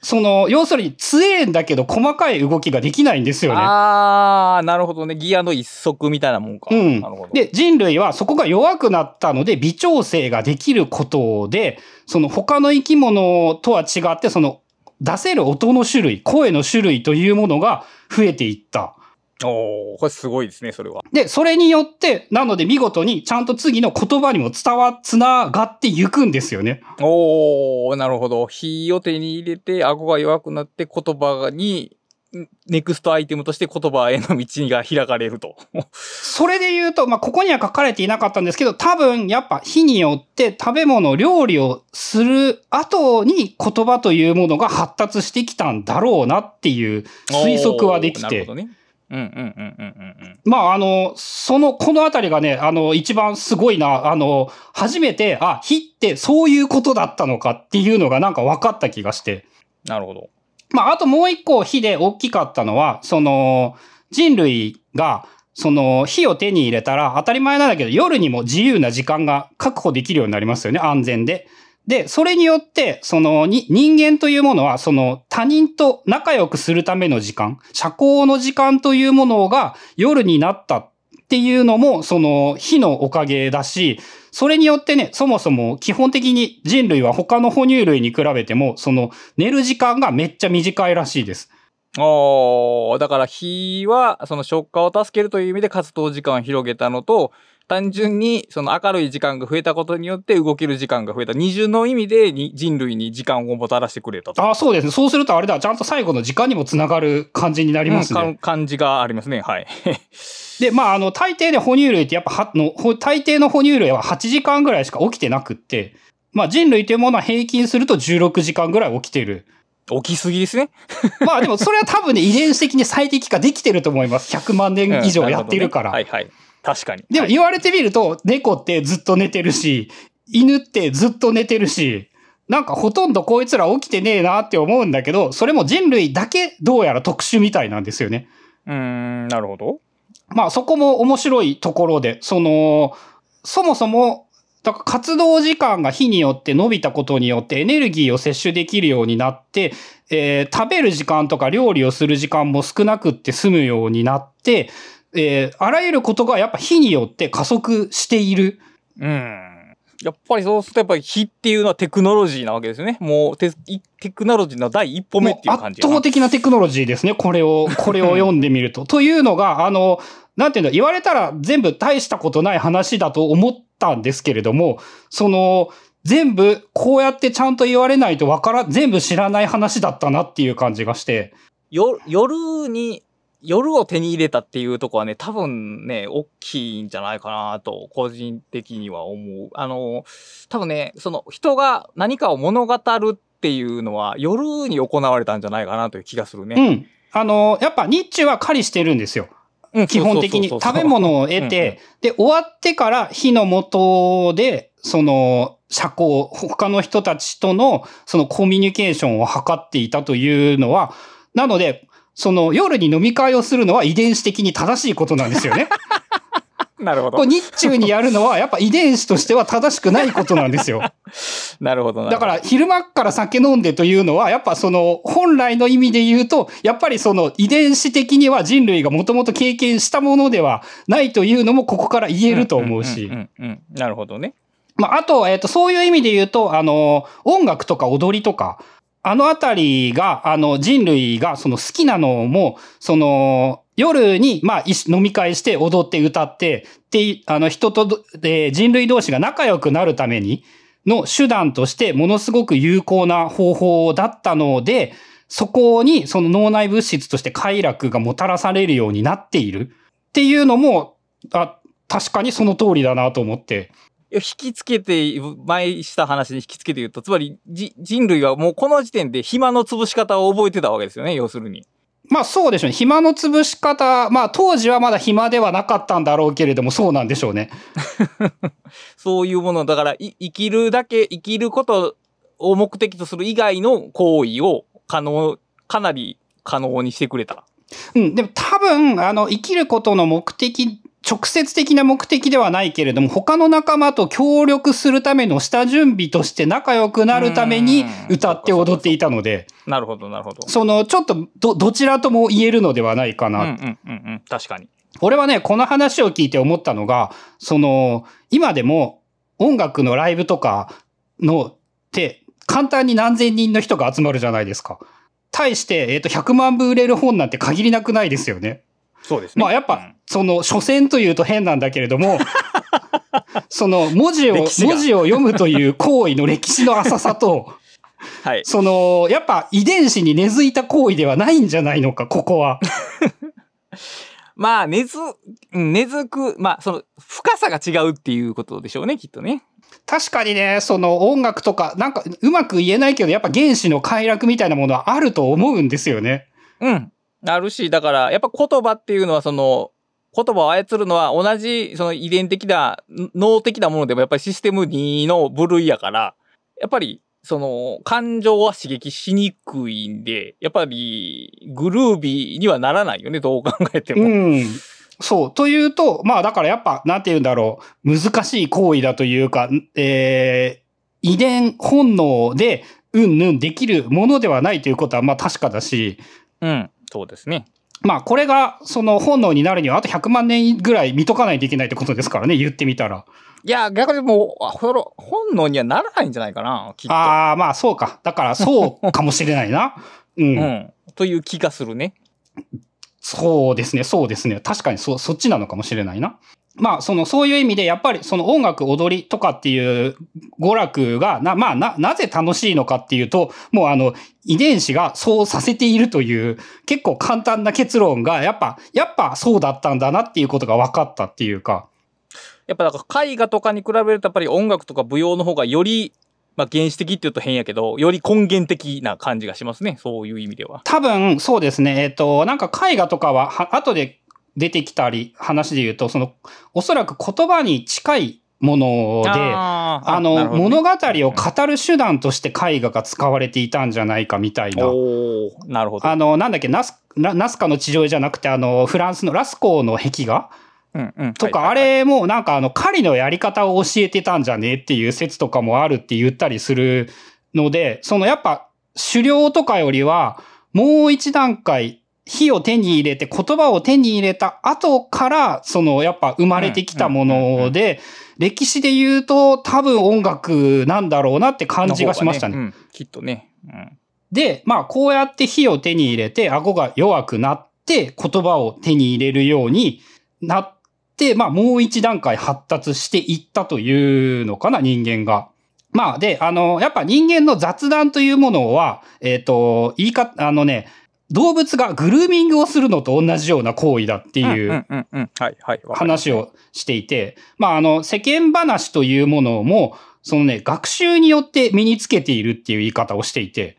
その、要するに強えんだけど細かい動きができないんですよね。ああ、なるほどね。ギアの一足みたいなもんか。うんなるほど。で、人類はそこが弱くなったので、微調整ができることで、その他の生き物とは違って、その出せる音の種類、声の種類というものが増えていった。おおこれすごいですね、それは。で、それによって、なので見事にちゃんと次の言葉にも伝わ、つながっていくんですよね。おおなるほど。火を手に入れて、顎が弱くなって言葉に、んネクストアイテムとして言葉への道が開かれると。それで言うと、まあ、ここには書かれていなかったんですけど、多分、やっぱ火によって食べ物、料理をする後に言葉というものが発達してきたんだろうなっていう推測はできてなるほ。どね。うんうんうんうんうんうん。まあ、あの、その、このあたりがね、あの、一番すごいな、あの、初めて、あ、火ってそういうことだったのかっていうのがなんか分かった気がして。なるほど。まあ、あともう一個火で大きかったのは、その、人類が、その火を手に入れたら当たり前なんだけど夜にも自由な時間が確保できるようになりますよね、安全で。で、それによって、そのに、人間というものは、その他人と仲良くするための時間、社交の時間というものが夜になったっていうのも、その火のおかげだし、それによってね、そもそも基本的に人類は他の哺乳類に比べても、その寝る時間がめっちゃ短いらしいです。おだから火はその食火を助けるという意味で活動時間を広げたのと、単純にその明るい時間が増えたことによって動ける時間が増えた。二重の意味で人類に時間をもたらしてくれたと。ああ、そうですね。そうするとあれだ。ちゃんと最後の時間にもつながる感じになりますね。うん、感じがありますね。はい。で、まあ、あの、大抵で哺乳類ってやっぱは、の、大抵の哺乳類は8時間ぐらいしか起きてなくって、まあ人類というものは平均すると16時間ぐらい起きてる。起きすぎですね。まあでもそれは多分ね、遺伝子的に最適化できてると思います。100万年以上やってるから。うんね、はいはい。確かに。でも言われてみると、猫ってずっと寝てるし、犬ってずっと寝てるし、なんかほとんどこいつら起きてねえなって思うんだけど、それも人類だけどうやら特殊みたいなんですよね。うーん、なるほど。まあそこも面白いところで、その、そもそも、だから活動時間が日によって伸びたことによってエネルギーを摂取できるようになって、えー、食べる時間とか料理をする時間も少なくって済むようになって、えー、あらゆることがやっぱ火によって加速している。うん。やっぱりそうするとやっぱり火っていうのはテクノロジーなわけですよね。もうテテクノロジーの第一歩目っていう感じ圧倒的なテクノロジーですね。これを、これを読んでみると。というのが、あの、なんていうの、言われたら全部大したことない話だと思ったんですけれども、その、全部こうやってちゃんと言われないとわから、全部知らない話だったなっていう感じがして。よ、夜に夜を手に入れたっていうとこはね、多分ね、大きいんじゃないかなと、個人的には思う。あの、多分ね、その人が何かを物語るっていうのは夜に行われたんじゃないかなという気がするね。うん。あの、やっぱ日中は狩りしてるんですよ。うん、基本的に食べ物を得て、で、終わってから火の元で、その、社交、他の人たちとの、そのコミュニケーションを図っていたというのは、なので、その夜に飲み会をするのは遺伝子的に正しいことなんですよね。なるほど。日中にやるのはやっぱ遺伝子としては正しくないことなんですよ。なるほどだから昼間から酒飲んでというのはやっぱその本来の意味で言うとやっぱりその遺伝子的には人類がもともと経験したものではないというのもここから言えると思うし。なるほどね。まあ、あと、えっ、ー、と、そういう意味で言うと、あの、音楽とか踊りとか、あのあたりが、あの、人類がその好きなのも、その、夜に、まあ、飲み会して踊って歌って、で、あの、人と、で、人類同士が仲良くなるためにの手段として、ものすごく有効な方法だったので、そこに、その脳内物質として快楽がもたらされるようになっているっていうのも、あ、確かにその通りだなと思って。引きつけて、前した話で引きつけて言うと、つまり人類はもうこの時点で暇の潰し方を覚えてたわけですよね、要するに。まあそうでしょうね。暇の潰し方、まあ当時はまだ暇ではなかったんだろうけれども、そうなんでしょうね。そういうもの、だから生きるだけ、生きることを目的とする以外の行為を可能、かなり可能にしてくれた。うん、でも多分、あの、生きることの目的直接的な目的ではないけれども、他の仲間と協力するための下準備として仲良くなるために歌って踊っていたので。なるほど、なるほど。その、ちょっとど、どちらとも言えるのではないかな。うんうんうんうん、確かに。俺はね、この話を聞いて思ったのが、その、今でも音楽のライブとかのって、簡単に何千人の人が集まるじゃないですか。対して、えっ、ー、と、100万部売れる本なんて限りなくないですよね。そうですね。まあやっぱ、その、書線というと変なんだけれども、その文字を、文字を読むという行為の歴史の浅さと、はい。その、やっぱ遺伝子に根付いた行為ではないんじゃないのか、ここは。まあ、根付、根付く、まあ、その、深さが違うっていうことでしょうね、きっとね。確かにね、その音楽とか、なんかうまく言えないけど、やっぱ原子の快楽みたいなものはあると思うんですよね。うん。あるし、だから、やっぱ言葉っていうのは、その、言葉を操るのは同じ、その遺伝的な、脳的なものでもやっぱりシステム2の部類やから、やっぱり、その、感情は刺激しにくいんで、やっぱり、グルービーにはならないよね、どう考えても。うん。そう。というと、まあだからやっぱ、なんて言うんだろう。難しい行為だというか、えー、遺伝本能で、うんぬんできるものではないということはまあ確かだし、うん。そうですね。まあこれがその本能になるにはあと100万年ぐらい見とかないといけないってことですからね、言ってみたら。いや、逆にもう、本能にはならないんじゃないかな、きっと。ああ、まあそうか。だからそうかもしれないな。うん。うん。という気がするね。そうですね、そうですね。確かにそ、そっちなのかもしれないな。まあ、その、そういう意味で、やっぱり、その音楽、踊りとかっていう娯楽が、な、まあ、な、なぜ楽しいのかっていうと、もうあの、遺伝子がそうさせているという、結構簡単な結論が、やっぱ、やっぱそうだったんだなっていうことが分かったっていうか。やっぱだから絵画とかに比べるとやっぱり音楽とか舞踊の方がより、まあ原始的って言うと変やけど、より根源的な感じがしますね。そういう意味では。多分、そうですね。えっ、と、なんか絵画とかは、は、後で出てきたり、話で言うと、その、おそらく言葉に近いもので、あーあの、ね物語を語る手段として絵画が使われていたんじゃないかみたいな。なるほど。あの、なんだっけ、ナス、ナナスカの地上絵じゃなくて、あの、フランスのラスコーの壁画？うんうんとか、あれもなんかあの、狩りのやり方を教えてたんじゃねっていう説とかもあるって言ったりするので、そのやっぱ、狩猟とかよりは、もう一段階、火を手に入れて、言葉を手に入れた後から、そのやっぱ生まれてきたもので、歴史で言うと多分音楽なんだろうなって感じがしましたね。の方がうんきっとね。うんで、まあ、こうやって火を手に入れて、顎が弱くなって、言葉を手に入れるようになって、まあ、もう一段階発達していったというのかな、人間が。まあ、で、あの、やっぱ人間の雑談というものは、えっ、と、言い方、あのね、動物がグルーミングをするのと同じような行為だっていう、話をしていて、まあ、あの、世間話というものも、そのね、学習によって身につけているっていう言い方をしていて。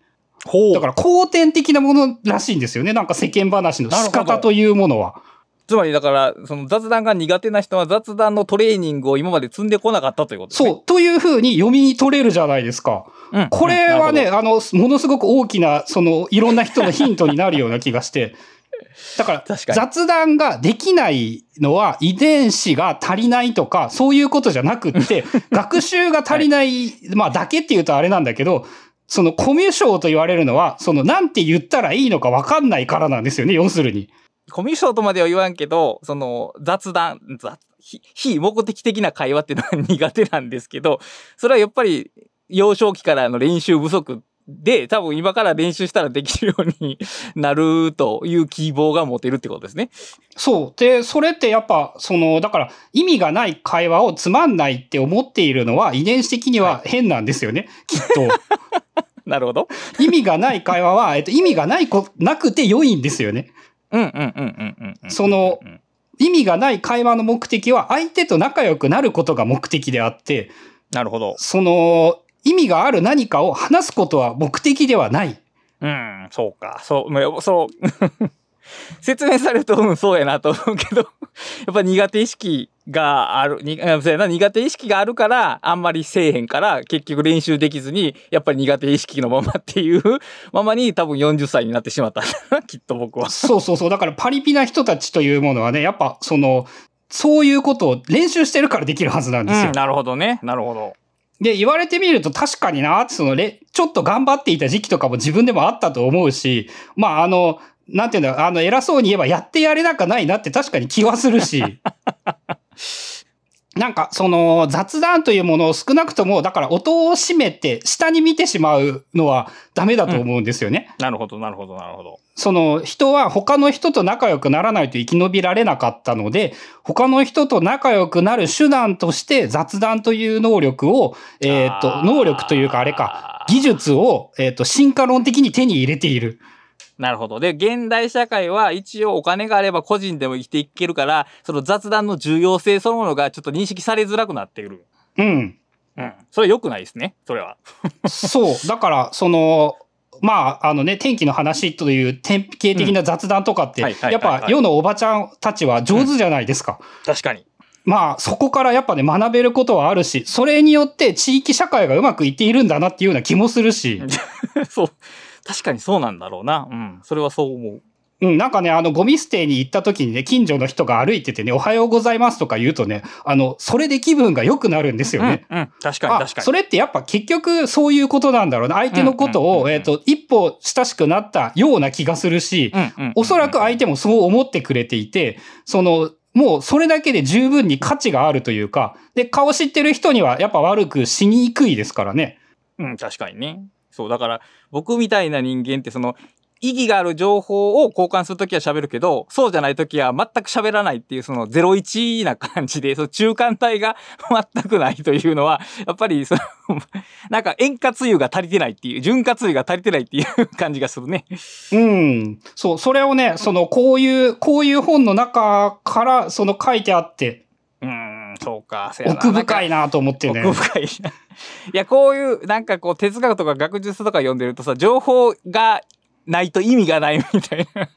だから後天的なものらしいんですよね。なんか世間話の仕方というものは。つまりだから、その雑談が苦手な人は雑談のトレーニングを今まで積んでこなかったということですね。そう。というふうに読み取れるじゃないですか。うん。これはね、うん、あの、ものすごく大きな、その、いろんな人のヒントになるような気がして。だから雑談ができないのは遺伝子が足りないとか、そういうことじゃなくって、学習が足りない、まあだけって言うとあれなんだけど、そのコミュ障と言われるのは、そのなんて言ったらいいのかわかんないからなんですよね、要するに。コミュ障とまでは言わんけど、その雑談、雑非非目的的な会話っていうのは苦手なんですけど、それはやっぱり幼少期からの練習不足で、多分今から練習したらできるように なるという希望が持てるってことですね。そう。で、それってやっぱ、その、だから意味がない会話をつまんないって思っているのは遺伝子的には変なんですよね、きっと。なるほど。意味がない会話は、えっと、意味がないこ、なくて良いんですよね。うんうんうんうん。その意味がない会話の目的は相手と仲良くなることが目的であって、なるほど。その、意味がある何かを話すことは目的ではない。うん、そうか。そう、そう。説明されると、うん、そうやなと思うけど、やっぱ苦手意識がある、にあそうやな、苦手意識があるから、あんまりせえへんから、結局練習できずに、やっぱり苦手意識のままっていう ままに多分40歳になってしまった きっと僕は。そうそうそう。だからパリピな人たちというものはね、やっぱその、そういうことを練習してるからできるはずなんですよ。うん、なるほどね。なるほど。で、言われてみると確かにな、そのれ、ちょっと頑張っていた時期とかも自分でもあったと思うし、まあ、あの、なんていうんだ、あの、偉そうに言えばやってやれなかないなって確かに気はするし、なんか、その、雑談というものを少なくとも、だから音を閉めて、下に見てしまうのはダメだと思うんですよね。なるほど、なるほど、なるほど。その人は他の人と仲良くならないと生き延びられなかったので、他の人と仲良くなる手段として雑談という能力を、えっ、ー能力というかあれか、技術を、えっ、と、進化論的に手に入れている。なるほど。で、現代社会は一応お金があれば個人でも生きていけるから、その雑談の重要性そのものがちょっと認識されづらくなっている。うん。うん。それ良くないですね。それは。そう。だから、その、まあ、あのね、天気の話という典型的な雑談とかって、やっぱ世のおばちゃんたちは上手じゃないですか。確かに。まあ、そこからやっぱね、学べることはあるし、それによって地域社会がうまくいっているんだなっていうような気もするし、そう。確かにそうなんだろうな。うん。それはそう思う。うん、なんかね、あの、ゴミ捨てに行った時にね、近所の人が歩いててね、おはようございますとか言うとね、あの、それで気分が良くなるんですよね。うん、うん。確かにあ確かに。それってやっぱ結局そういうことなんだろうな。相手のことを、えっ、と、一歩親しくなったような気がするし、おそらく相手もそう思ってくれていて、その、もうそれだけで十分に価値があるというか、で、顔知ってる人にはやっぱ悪くしにくいですからね。うん、確かにね。そう、だから、僕みたいな人間って、その、意義がある情報を交換するときは喋るけど、そうじゃないときは全く喋らないっていう、その01な感じで、その中間体が全くないというのは、やっぱり、その、なんか塩化つゆが足りてないっていう、潤滑油が足りてないっていう感じがするね。うん。そう、それをね、その、こういう、こういう本の中から、その書いてあって、そうか。奥深いなと思ってね。奥深い。いや、こういう、なんかこう、哲学とか学術とか読んでるとさ、情報がないと意味がないみたいな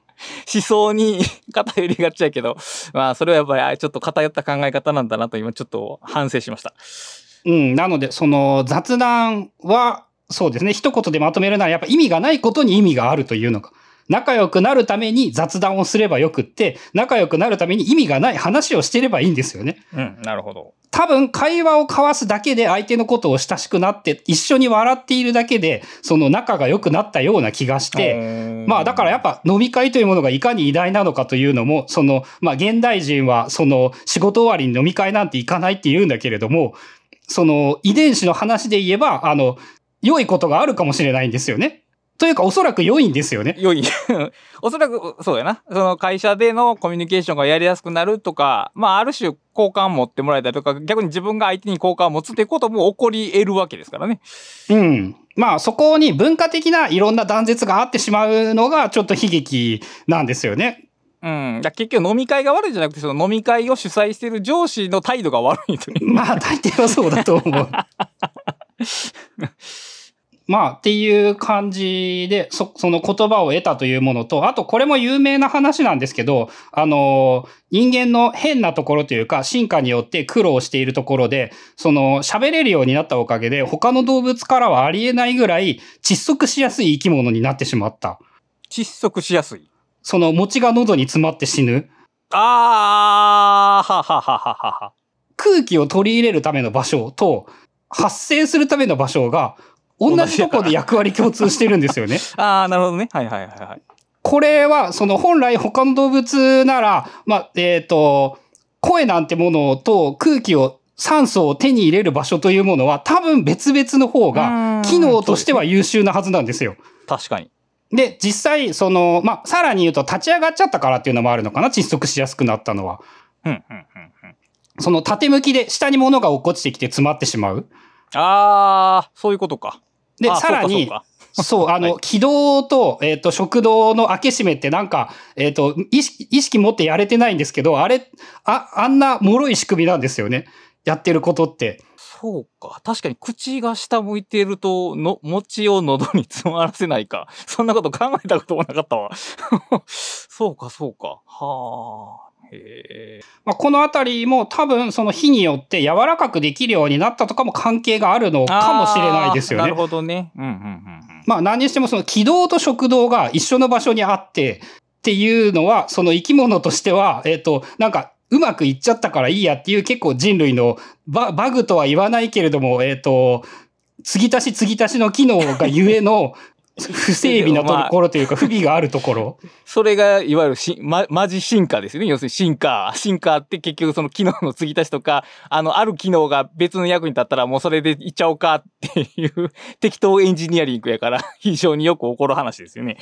思想に偏りがちやけど、まあ、それはやっぱりあちょっと偏った考え方なんだなと今ちょっと反省しました。うん。なので、その雑談は、そうですね。一言でまとめるなら、やっぱ意味がないことに意味があるというのが。仲良くなるために雑談をすればよくって、仲良くなるために意味がない話をしてればいいんですよね。うん、なるほど。多分会話を交わすだけで相手のことを親しくなって、一緒に笑っているだけで、その仲が良くなったような気がして、まあだからやっぱ飲み会というものがいかに偉大なのかというのも、その、まあ現代人はその仕事終わりに飲み会なんて行かないって言うんだけれども、その遺伝子の話で言えば、あの、良いことがあるかもしれないんですよね。というかおそらく良いんですよね。良い。おそらく、そうやな。その会社でのコミュニケーションがやりやすくなるとか、まあ、ある種、好感を持ってもらえたりとか、逆に自分が相手に好感を持つってことも起こり得るわけですからね。うん。まあそこに文化的ないろんな断絶があってしまうのがちょっと悲劇なんですよね。うん。だ結局飲み会が悪いんじゃなくて、その飲み会を主催している上司の態度が悪いという。まあ大抵はそうだと思う。まあっていう感じで、そ、その言葉を得たというものと、あとこれも有名な話なんですけど、あの、人間の変なところというか、進化によって苦労しているところで、その喋れるようになったおかげで、他の動物からはありえないぐらい窒息しやすい生き物になってしまった。窒息しやすい？その餅が喉に詰まって死ぬ。あー、はははははは。空気を取り入れるための場所と、発生するための場所が、同じとこで役割共通してるんですよね。あー、なるほどね。はいはいはいはい。これは、その本来他の動物なら、まあ、えっ、と、声なんてものと空気を、酸素を手に入れる場所というものは多分別々の方うがん機能としては優秀なはずなんですよ。確かに。で、実際、その、まあ、さらに言うと立ち上がっちゃったからっていうのもあるのかな窒息しやすくなったのは。うん、うん、うん、うん。その縦向きで下に物が落っこちてきて詰まってしまう。あー、そういうことか。で、さらにそう、あの、はい軌道と、えっ、と、食道の開け閉めってなんか、えっ、と、意識、意識持ってやれてないんですけど、あれ、あ、あんな脆い仕組みなんですよね。やってることって。そうか。確かに口が下向いてると、の、餅を喉に詰まらせないか。そんなこと考えたこともなかったわ。そうか、そうか。はあ。まあ、このあたりも多分その火によって柔らかくできるようになったとかも関係があるのかもしれないですよねなる。ほどね。うん、うん、うんうん。まあ何にしてもその軌道と食道が一緒の場所にあってっていうのは、その生き物としては、えっ、と、なんかうまくいっちゃったからいいやっていう結構人類のババグとは言わないけれども、えっ、と、継ぎ足し継ぎ足しの機能がゆえの不整備なところというか不備があるところ。それが、いわゆるし、ま、マジ進化ですよね。要するに進化。進化って結局その機能の継ぎ足しとか、あの、ある機能が別の役に立ったらもうそれでいっちゃおうかっていう適当エンジニアリングやから、非常によく起こる話ですよね。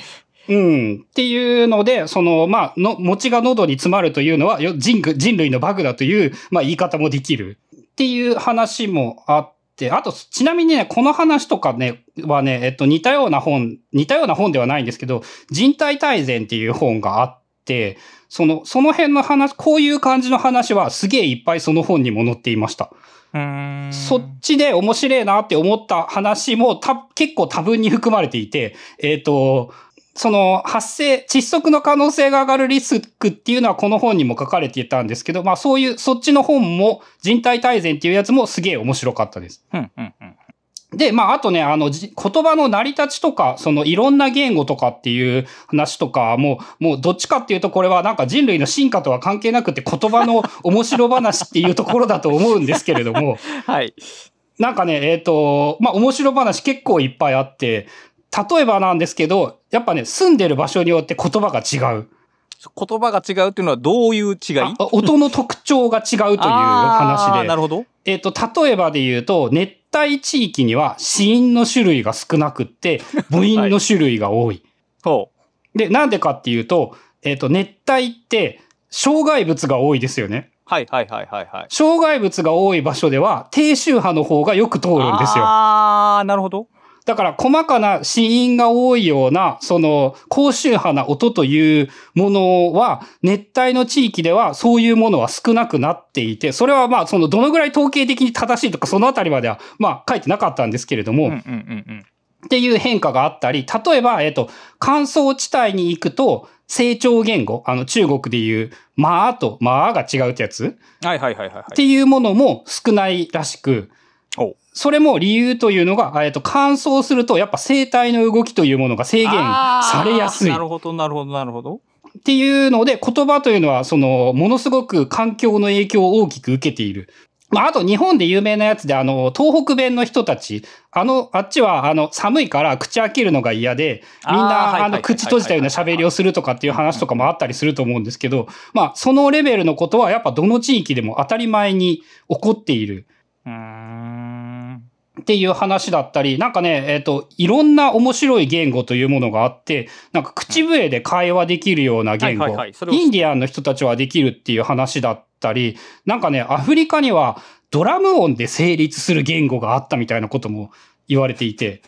うん。っていうので、その、まあ、の、餅が喉に詰まるというのは、よ人人類のバグだという、まあ、言い方もできる。っていう話もあって、あと、ちなみにね、この話とかね、はね、えっと、似たような本、似たような本ではないんですけど、人体大全っていう本があって、その、その辺の話、こういう感じの話はすげえいっぱいその本にも載っていました。そっちで面白いなって思った話もた結構多分に含まれていて、えっ、と、その発生、窒息の可能性が上がるリスクっていうのはこの本にも書かれていたんですけど、まあそういう、そっちの本も人体大全っていうやつもすげえ面白かったです。うんうんうん。で、まあ、あとね、あの、じ言葉の成り立ちとか、そのいろんな言語とかっていう話とかも、もうどっちかっていうと、これはなんか人類の進化とは関係なくて言葉の面白話っていうところだと思うんですけれども、はい。なんかね、えっ、と、まあ、面白話結構いっぱいあって、例えばなんですけど、やっぱね、住んでる場所によって言葉が違う。言葉が違うっていうのはどういう違い？あ音の特徴が違うという話で。なるほど。えっ、と、例えばで言うと、熱帯地域には子音の種類が少なくって、母音の種類が多い。ほう。で、なんでかっていうと、えっ、と、熱帯って、障害物が多いですよね。はいはいはいはいはい。障害物が多い場所では、低周波の方がよく通るんですよ。ああ、なるほど。だから細かな子音が多いような、その高周波な音というものは、熱帯の地域ではそういうものは少なくなっていて、それはまあそのどのぐらい統計的に正しいとかそのあたりまではまあ書いてなかったんですけれども、うんうんうんうん。っていう変化があったり、例えば、えっと、乾燥地帯に行くと、成長言語、あの中国でいう、まあとまあが違うってやつはいはいはいはいはい。っていうものも少ないらしく、それも理由というのが、えっと、乾燥すると、やっぱ生体の動きというものが制限されやすいなるほどなるほどなるほど。ていうので、言葉というのは、その、ものすごく環境の影響を大きく受けている。まあ、あと日本で有名なやつで、あの、東北弁の人たち、あの、あっちは、あの、寒いから口開けるのが嫌で、みんな、あの、口閉じたような喋りをするとかっていう話とかもあったりすると思うんですけど、まあ、そのレベルのことは、やっぱどの地域でも当たり前に起こっている。うーん。っていう話だったり、なんかね、えっ、と、いろんな面白い言語というものがあって、なんか口笛で会話できるような言語、インディアンの人たちはできるっていう話だったり、なんかね、アフリカにはドラム音で成立する言語があったみたいなことも言われていて、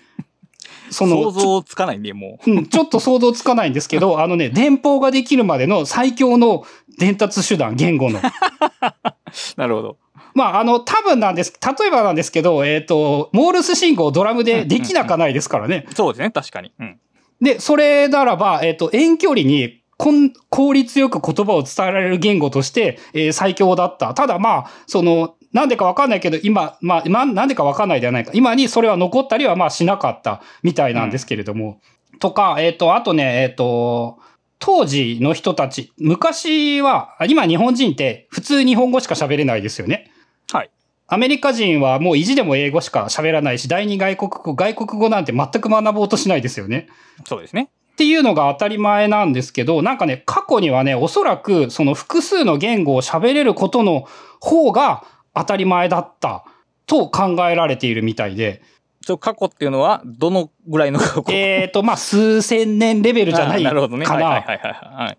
その、想像つかないね、もう。うん、ちょっと想像つかないんですけど、あのね、電報ができるまでの最強の伝達手段、言語の。なるほど。まあ、あの、多分なんです。例えばなんですけど、えっ、と、モールス信号をドラムでできなかないですからね。そうですね、確かに。うん。で、それならば、えっ、と、遠距離にこん効率よく言葉を伝えられる言語として、えー最強だった。ただまあ、その、なんでかわかんないけど、今、まあ、まなんでかわかんないではないか。今にそれは残ったりはまあしなかったみたいなんですけれども。とか、えっ、と、あとね、えっ、と、当時の人たち、昔は、あ今日本人って普通日本語しか喋れないですよね。はい。アメリカ人はもう意地でも英語しか喋らないし、第二外国語、外国語なんて全く学ぼうとしないですよね。そうですね。っていうのが当たり前なんですけど、なんかね、過去にはね、おそらくその複数の言語を喋れることの方が当たり前だったと考えられているみたいで、ちょ過去っていうのは、どのぐらいの過去？えっと、まあ、数千年レベルじゃないあーなるほどね。かはいはいな。はいはいはい。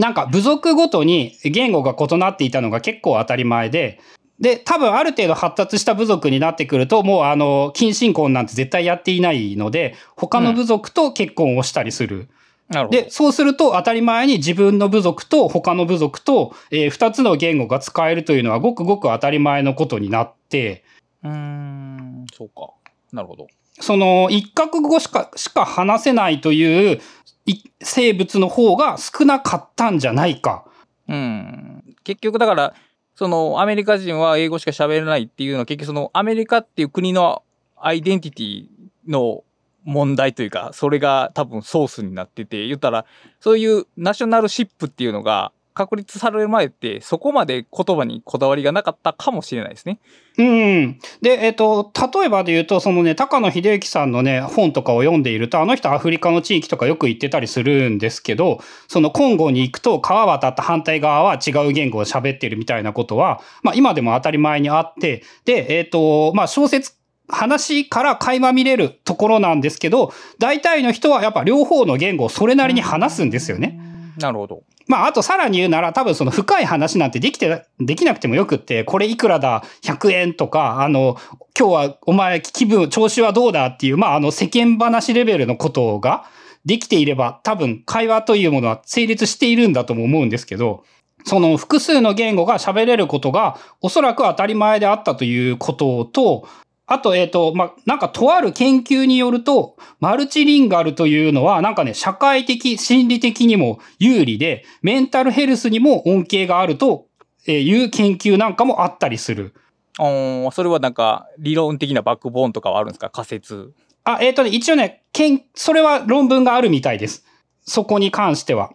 なんか部族ごとに言語が異なっていたのが結構当たり前で、で、多分ある程度発達した部族になってくると、もうあの、近親婚なんて絶対やっていないので、他の部族と結婚をしたりする。なるほど。で、そうすると当たり前に自分の部族と他の部族と、えー二つの言語が使えるというのはごくごく当たり前のことになって、うーん、そうか。なるほど。その一カ国語しか、しか話せないというい生物の方が少なかったんじゃないか。うん。結局だから、そのアメリカ人は英語しか喋れないっていうのは結局そのアメリカっていう国のアイデンティティの問題というか、それが多分ソースになってて、言ったら、そういうナショナルシップっていうのが確立される前ってそこまで言葉にこだわりがなかったかもしれないですね。うん。で、えっ、と、例えばで言うと、そのね、高野秀之さんのね、本とかを読んでいると、あの人アフリカの地域とかよく行ってたりするんですけど、そのコンゴに行くと川渡った反対側は違う言語を喋ってるみたいなことは、まあ今でも当たり前にあって、で、えっ、と、まあ小説、話から垣間見れるところなんですけど、大体の人はやっぱ両方の言語をそれなりに話すんですよね。なるほど。まあ、あとさらに言うなら、多分その深い話なんてできて、できなくてもよくって、これいくらだ、100円とか、あの、今日はお前気分、調子はどうだっていう、まあ、あの世間話レベルのことができていれば、多分会話というものは成立しているんだとも思うんですけど、その複数の言語が喋れることが、おそらく当たり前であったということと、あと、えっ、と、まあ、なんかとある研究によると、マルチリンガルというのは、なんかね、社会的、心理的にも有利で、メンタルヘルスにも恩恵があるという研究なんかもあったりする。おーそれはなんか理論的なバックボーンとかはあるんですか？仮説。あ、えっ、とね、一応ね、けん、それは論文があるみたいです。そこに関しては。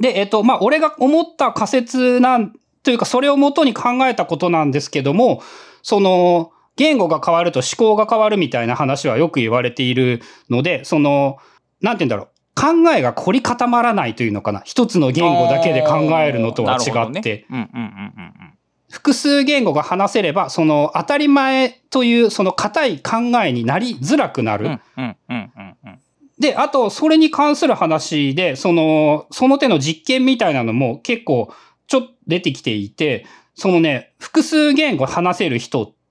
で、えっ、と、まあ、俺が思った仮説なん、というか、それをもとに考えたことなんですけども、その、言語が変わると思考が変わるみたいな話はよく言われているので、その、なんて言うんだろう。考えが凝り固まらないというのかな。一つの言語だけで考えるのとは違って、複数言語が話せれば、その当たり前というその硬い考えになりづらくなる。で、あと、それに関する話で、その、その手の実験みたいなのも結構ちょっと出てきていて、そのね、複数言語話せる人って、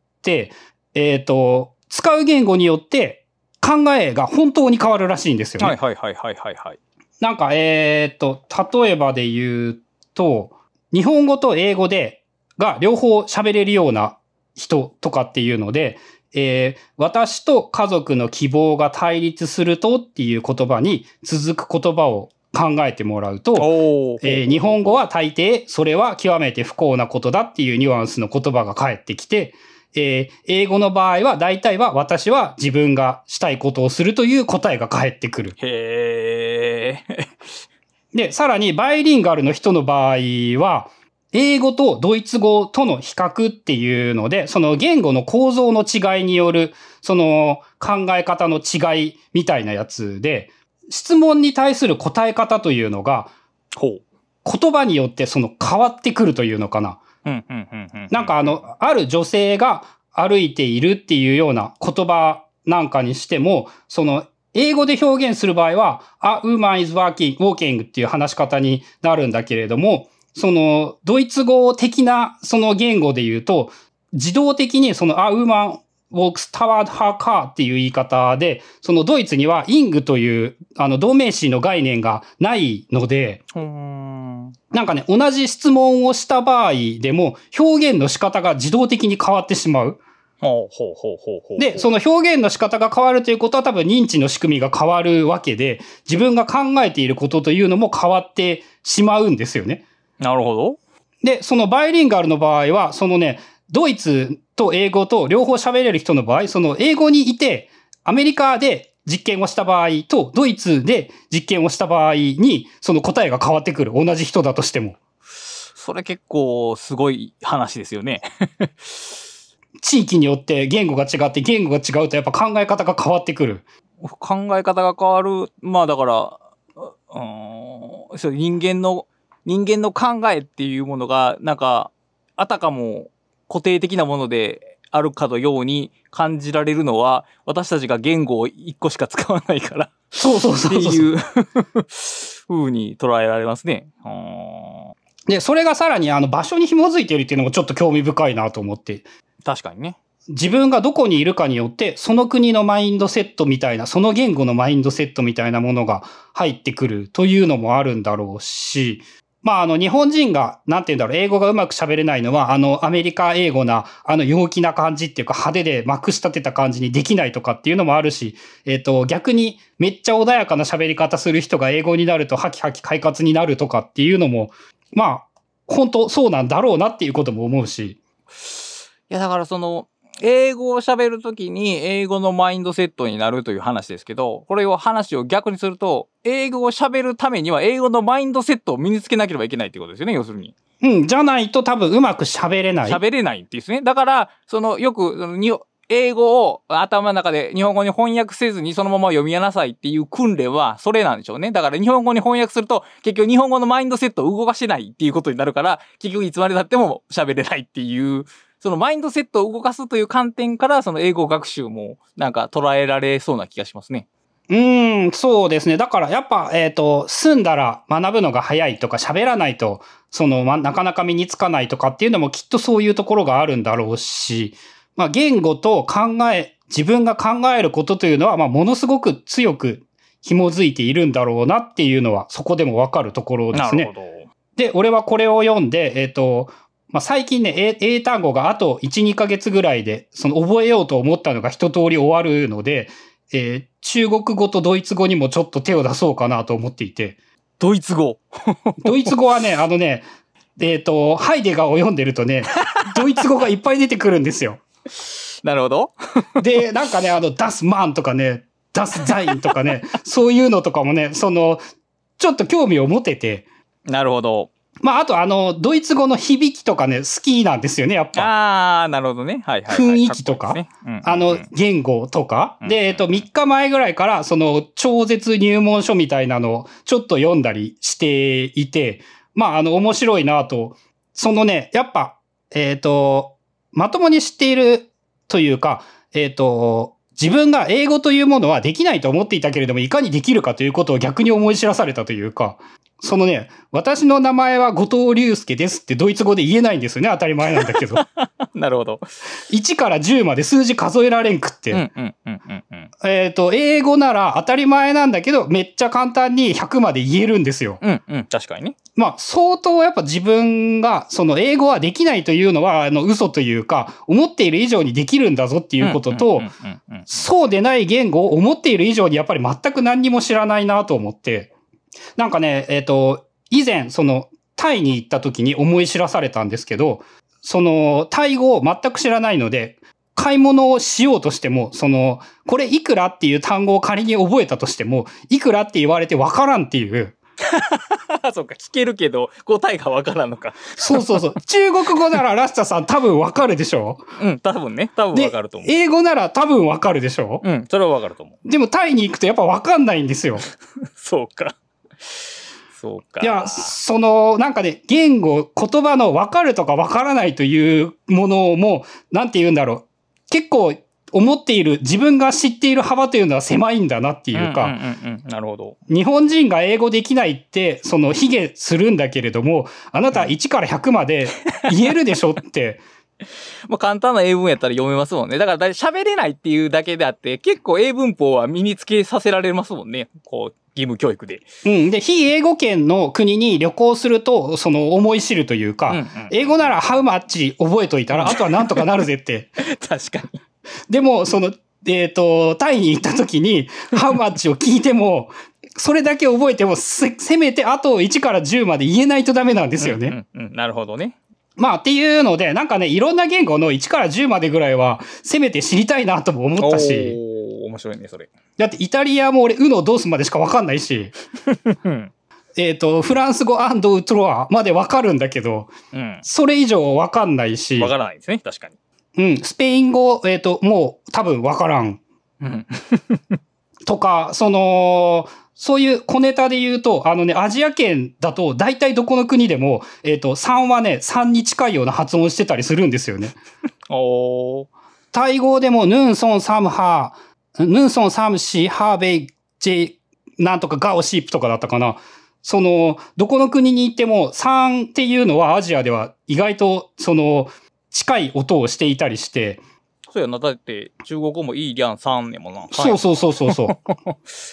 えっ、と、使う言語によって考えが本当に変わるらしいんですよね。はいはいはいはいはいはい。なんか、えっ、と、例えばで言うと、日本語と英語で、が両方喋れるような人とかっていうので、えー私と家族の希望が対立するとっていう言葉に続く言葉を考えてもらうと、おえー日本語は大抵それは極めて不幸なことだっていうニュアンスの言葉が返ってきて、えー英語の場合は大体は私は自分がしたいことをするという答えが返ってくる。へえ。で、さらにバイリンガルの人の場合は、英語とドイツ語との比較っていうので、その言語の構造の違いによる、その考え方の違いみたいなやつで、質問に対する答え方というのが。言葉によってその変わってくるというのかな。なんかあの、ある女性が歩いているっていうような言葉なんかにしても、その、英語で表現する場合は、a woman is walking, walking っていう話し方になるんだけれども、その、ドイツ語的なその言語で言うと、自動的にその a woman walks toward her car っていう言い方で、そのドイツには ing というあの動名詞の概念がないので。なんかね、同じ質問をした場合でも、表現の仕方が自動的に変わってしまう。で、その表現の仕方が変わるということは多分認知の仕組みが変わるわけで、自分が考えていることというのも変わってしまうんですよね。なるほど。で、そのバイリンガルの場合は、そのね、ドイツと英語と両方喋れる人の場合、その英語にいて、アメリカで実験をした場合と、ドイツで実験をした場合に、その答えが変わってくる。同じ人だとしても。それ結構すごい話ですよね。地域によって言語が違って、言語が違うとやっぱ考え方が変わってくる。考え方が変わる。まあだから、うーん人間の、人間の考えっていうものが、なんか、あたかも固定的なものであるかのように感じられるのは、私たちが言語を一個しか使わないからそうそうってそうそう。いう風に捉えられますね。で、それがさらにあの場所に紐づいているっていうのもちょっと興味深いなと思って。確かにね。自分がどこにいるかによって、その国のマインドセットみたいな、その言語のマインドセットみたいなものが入ってくるというのもあるんだろうし、まあ、あの、日本人が、なんて言うんだろう、英語がうまく喋れないのは、あの、アメリカ英語な、あの、陽気な感じっていうか、派手でまくし立てた感じにできないとかっていうのもあるし、えっ、と、逆に、めっちゃ穏やかな喋り方する人が英語になると、ハキハキ快活になるとかっていうのも、まあ、本当そうなんだろうなっていうことも思うし、いやだからその、英語を喋るときに英語のマインドセットになるという話ですけど、これを話を逆にすると、英語を喋るためには英語のマインドセットを身につけなければいけないってことですよね、要するに。うん、じゃないと多分うまく喋れない。喋れないっていうですね。だから、その、よく、そのに英語を頭の中で日本語に翻訳せずにそのまま読みなさいっていう訓練はそれなんでしょうね。だから日本語に翻訳すると結局日本語のマインドセットを動かしてないっていうことになるから結局いつまで経っても喋れないっていうそのマインドセットを動かすという観点からその英語学習もなんか捉えられそうな気がしますね。うーん、そうですね。だからやっぱ、えっ、と、住んだら学ぶのが早いとか喋らないと、その、ま、なかなか身につかないとかっていうのもきっとそういうところがあるんだろうし、まあ、言語と考え、自分が考えることというのは、まあ、ものすごく強く紐づいているんだろうなっていうのは、そこでもわかるところですね。ど。で、俺はこれを読んで、えっ、と、まあ、最近ね、英英単語があと1、2ヶ月ぐらいで、その覚えようと思ったのが一通り終わるので、えー中国語とドイツ語にもちょっと手を出そうかなと思っていて、ドイツ語。ドイツ語はね、あのね、えっ、と、ハイデガーを読んでるとね、ドイツ語がいっぱい出てくるんですよ。なるほど。で、なんかね、あの、ダスマンとかね、ダスザインとかね、そういうのとかもね、その、ちょっと興味を持てて、なるほど。まあ、あとあの、ドイツ語の響きとかね、好きなんですよね、やっぱ。ああ、なるほどね。はいはい、はい。雰囲気とかねうんうんうんあの、言語とか。うんで、えっと、3日前ぐらいから、その、超絶入門書みたいなのをちょっと読んだりしていて、まあ、あの、面白いなと。そのね、やっぱ、えっ、と、まともに知っているというか、えっ、と、自分が英語というものはできないと思っていたけれども、いかにできるかということを逆に思い知らされたというか、そのね、私の名前は後藤隆介ですってドイツ語で言えないんですよね、当たり前なんだけど。なるほど。1から10まで数字数えられんくって。えっ、と、英語なら当たり前なんだけど、めっちゃ簡単に100まで言えるんですよ。うんうん。確かにね。まあ、相当やっぱ自分が、その英語はできないというのは、あの、嘘というか、思っている以上にできるんだぞっていうこととそうでない言語を思っている以上にやっぱり全く何にも知らないなと思って、なんかね、えっ、と、以前、その、タイに行った時に思い知らされたんですけど、その、タイ語を全く知らないので、買い物をしようとしても、その、これいくらっていう単語を仮に覚えたとしても、いくらって言われてわからんっていう、あ、そっか、聞けるけど、答えがわからんのか。そうそうそう。中国語ならラスタさん多分わかるでしょ？うん、多分ね。多分でわかると思う。英語なら多分わかるでしょ？うん、それはわかると思う。でもタイに行くとやっぱわかんないんですよ。そうか。そうか。いや、その、なんかね、言語、言葉の分かるとか分からないというものも、なんて言うんだろう。結構、思っている、自分が知っている幅というのは狭いんだなっていうか、うんうんうんうん、なるほど。日本人が英語できないって、その、卑下するんだけれども、あなた1から100まで 言えるでしょって、まあ簡単な英文やったら読めますもんね。だから喋れないっていうだけであって、結構英文法は身につけさせられますもんね。こう、義務教育で。うん。で、非英語圏の国に旅行すると、その、思い知るというか、うんうん英語なら how much 覚えといたら、あとはなんとかなるぜって。確かに。でも、その、えっ、と、タイに行った時に、ハウマッチを聞いても、それだけ覚えても、せ、せめてあと1から10まで言えないとダメなんですよね。うんうんうんなるほどね。まあ、っていうので、なんかね、いろんな言語の1から10までぐらいは、せめて知りたいなとも思ったし、おー面白いね、それ。だってイタリアも俺、ウノどうすまでしかわかんないし、うん。えっ、と、フランス語アンドウトロアまでわかるんだけど、うん。それ以上わかんないしわ、からないですね、確かに。うん、スペイン語、えっ、と、もう多分わからん。うん。とか、その、そういう小ネタで言うと、あのね、アジア圏だと、大体どこの国でも、えっ、と、3はね、3に近いような発音してたりするんですよね。おー。タイ語でも、ヌンソンサムハー、ヌンソンサムシハーベイジェ、なんとかガオシープとかだったかな。その、どこの国に行っても、3っていうのはアジアでは意外と、その、近い音をしていたりして、そうやな。だって、中国語もいいりゃん3ねもんな。そうそうそうそうそ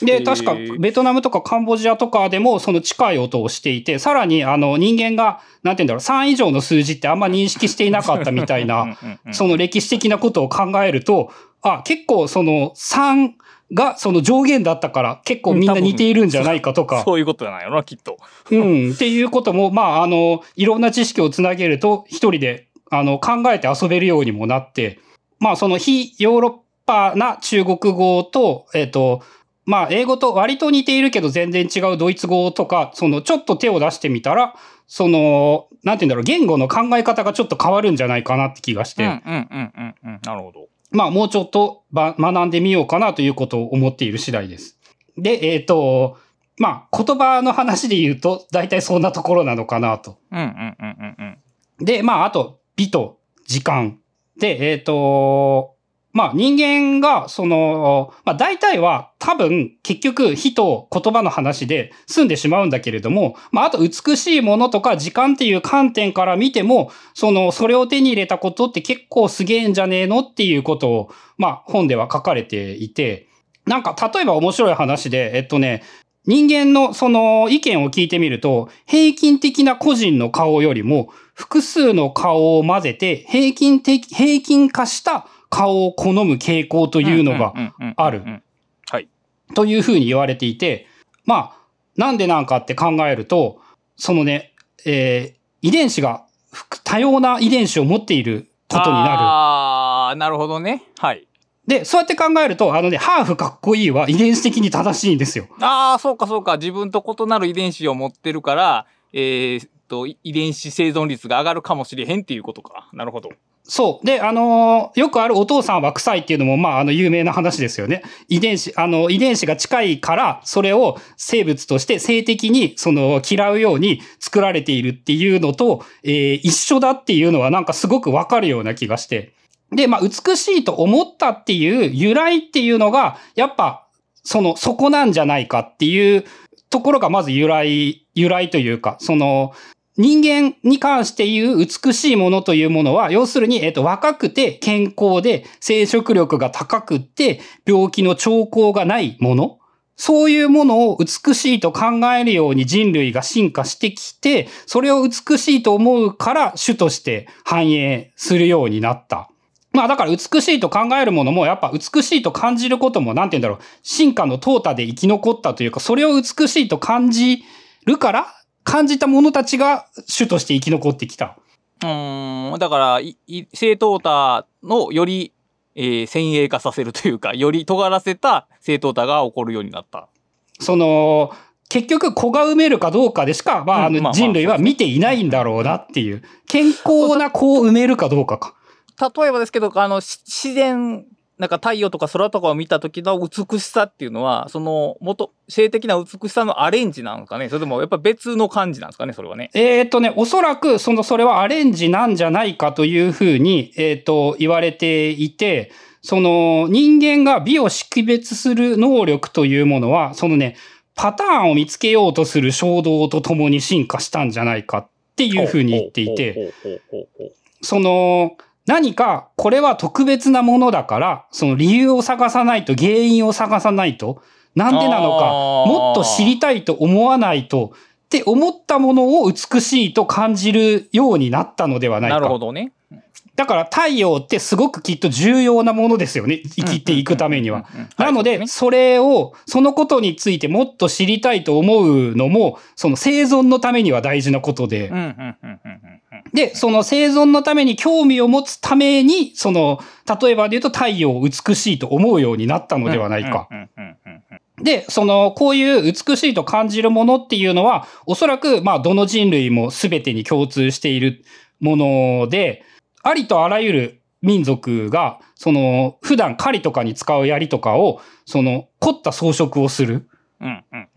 う。で、確か、ベトナムとかカンボジアとかでもその近い音をしていて、さらに、あの、人間が、なんて言うんだろう、3以上の数字ってあんま認識していなかったみたいな、うんうんうんその歴史的なことを考えると、あ、結構その3がその上限だったから結構みんな似ているんじゃないかとか、そういうことなんやろな、きっと。うん、っていうことも、まあ、あの、いろんな知識をつなげると、一人で、あの、考えて遊べるようにもなって、まあ、その非ヨーロッパな中国語と、えっ、と、まあ、英語と割と似ているけど全然違うドイツ語とか、その、ちょっと手を出してみたら、その、なんて言うんだろう、言語の考え方がちょっと変わるんじゃないかなって気がして、うんうんうんうんうん。なるほど。まあ、もうちょっとば学んでみようかなということを思っている次第です。で、えっ、と、まあ、言葉の話で言うと、大体そんなところなのかなと。うんうんうんうんうん。で、まあ、あと、美と時間。で、えっ、と、まあ、人間が、その、まあ、大体は多分、結局、火と言葉の話で済んでしまうんだけれども、まあ、あと、美しいものとか時間っていう観点から見ても、その、それを手に入れたことって結構すげえんじゃねえのっていうことを、まあ、本では書かれていて、なんか、例えば面白い話で、えっとね、人間のその意見を聞いてみると、平均的な個人の顔よりも、複数の顔を混ぜて、平均的、平均化した顔を好む傾向というのがある。はい。というふうに言われていて、まあ、なんでなんかって考えると、そのね、えー遺伝子が複多様な遺伝子を持っていることになる。ああ、なるほどね。はい。で、そうやって考えると、あのね、ハーフかっこいいは遺伝子的に正しいんですよ。ああ、そうかそうか。自分と異なる遺伝子を持ってるから、えーっと、遺伝子生存率が上がるかもしれへんっていうことか。なるほど。そう。で、あのーよくあるお父さんは臭いっていうのも、まあ、あの、有名な話ですよね。遺伝子、あの、遺伝子が近いから、それを生物として性的に、その、嫌うように作られているっていうのと、えー一緒だっていうのはなんかすごくわかるような気がして。で、まあ、美しいと思ったっていう由来っていうのが、やっぱ、その、そこなんじゃないかっていうところがまず由来、由来というか、その、人間に関して言う美しいものというものは、要するに、えっと、若くて健康で生殖力が高くって病気の兆候がないもの。そういうものを美しいと考えるように人類が進化してきて、それを美しいと思うから種として繁栄するようになった。まあだから美しいと考えるものもやっぱ美しいと感じることもなんて言うんだろう。進化の淘汰で生き残ったというか、それを美しいと感じるから、感じた者たちが種として生き残ってきた。うーん、だから、正淘汰のより、えー先鋭化させるというか、より尖らせた正淘汰が起こるようになった。その、結局子が埋めるかどうかでしか、まあ、あの人類は見ていないんだろうなっていう。健康な子を埋めるかどうかか。例えばですけど、あの、し自然、なんか太陽とか空とかを見た時の美しさっていうのは、その、元、性的な美しさのアレンジなんですかねそれともやっぱ別の感じなんですかねそれはね。えっ、とね、おそらく、その、それはアレンジなんじゃないかというふうに、えっ、と、言われていて、その、人間が美を識別する能力というものは、そのね、パターンを見つけようとする衝動とともに進化したんじゃないかっていうふうに言っていて、その、何かこれは特別なものだから、その理由を探さないと、原因を探さないと、なんでなのか、もっと知りたいと思わないと、って思ったものを美しいと感じるようになったのではないなるほか。どね。だから太陽ってすごくきっと重要なものですよね。生きていくためには。なので、はいそれを、そのことについてもっと知りたいと思うのも、その生存のためには大事なことでう、んうんうんうんうんうんで、その生存のために興味を持つために、その、例えばで言うと太陽を美しいと思うようになったのではないか。で、その、こういう美しいと感じるものっていうのは、おそらく、まあ、どの人類も全てに共通しているもので、ありとあらゆる民族が、その、普段狩りとかに使う槍とかを、その、凝った装飾をする。うんうん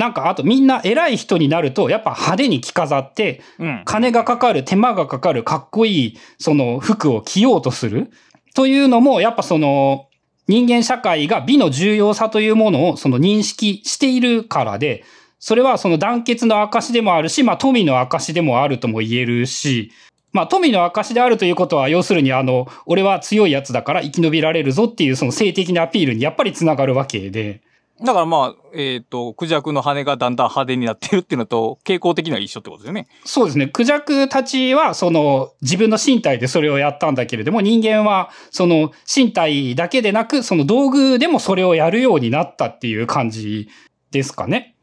なんか、あとみんな偉い人になると、やっぱ派手に着飾って、金がかかる、手間がかかる、かっこいい、その服を着ようとする。というのも、やっぱその、人間社会が美の重要さというものをその認識しているからで、それはその団結の証でもあるし、まあ富の証でもあるとも言えるし、まあ富の証であるということは、要するにあの、俺は強いやつだから生き延びられるぞっていうその性的なアピールにやっぱりつながるわけで、だからまあ、えっ、と、クジャクの羽がだんだん派手になってるっていうのと、傾向的には一緒ってことですよね。そうですね。クジャクたちは、その、自分の身体でそれをやったんだけれども、人間は、その、身体だけでなく、その道具でもそれをやるようになったっていう感じですかね。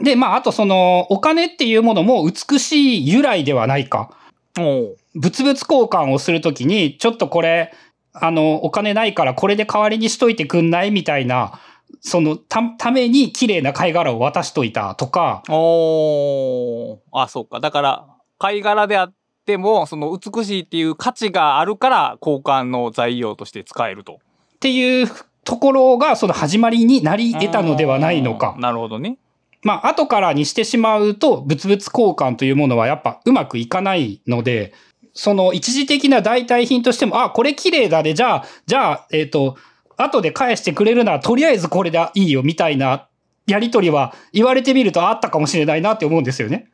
で、まあ、あとその、お金っていうものも美しい由来ではないか。物々交換をするときに、ちょっとこれ、あの、お金ないからこれで代わりにしといてくんないみたいな、その、た、ために綺麗な貝殻を渡しといたとか、おーあ、そうか。だから、貝殻であっても、その美しいっていう価値があるから、交換の材料として使えると。っていうところがその始まりになり得たのではないのかうん。なるほどね。まあ、後からにしてしまうと、物々交換というものはやっぱうまくいかないので、その一時的な代替品としても、あ、これ綺麗だね。じゃあ、じゃあ、えっ、と、後で返してくれるなら、とりあえずこれでいいよ、みたいなやりとりは言われてみるとあったかもしれないなって思うんですよね。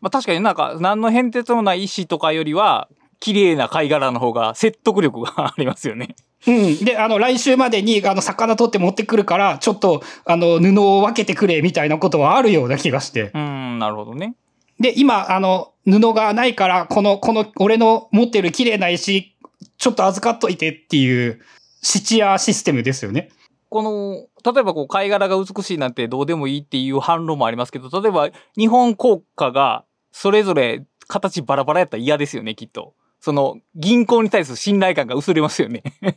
まあ確かになんか、何の変哲もない石とかよりは、綺麗な貝殻の方が説得力がありますよね。うん。で、あの、来週までに、あの、魚取って持ってくるから、ちょっと、あの、布を分けてくれ、みたいなことはあるような気がして。うん、なるほどね。で、今、あの、布がないから、この、この、俺の持ってる綺麗な石、ちょっと預かっといてっていう、質屋システムですよね。この、例えばこう貝殻が美しいなんてどうでもいいっていう反論もありますけど、例えば日本国家がそれぞれ形バラバラやったら嫌ですよね、きっと。その、銀行に対する信頼感が薄れますよね。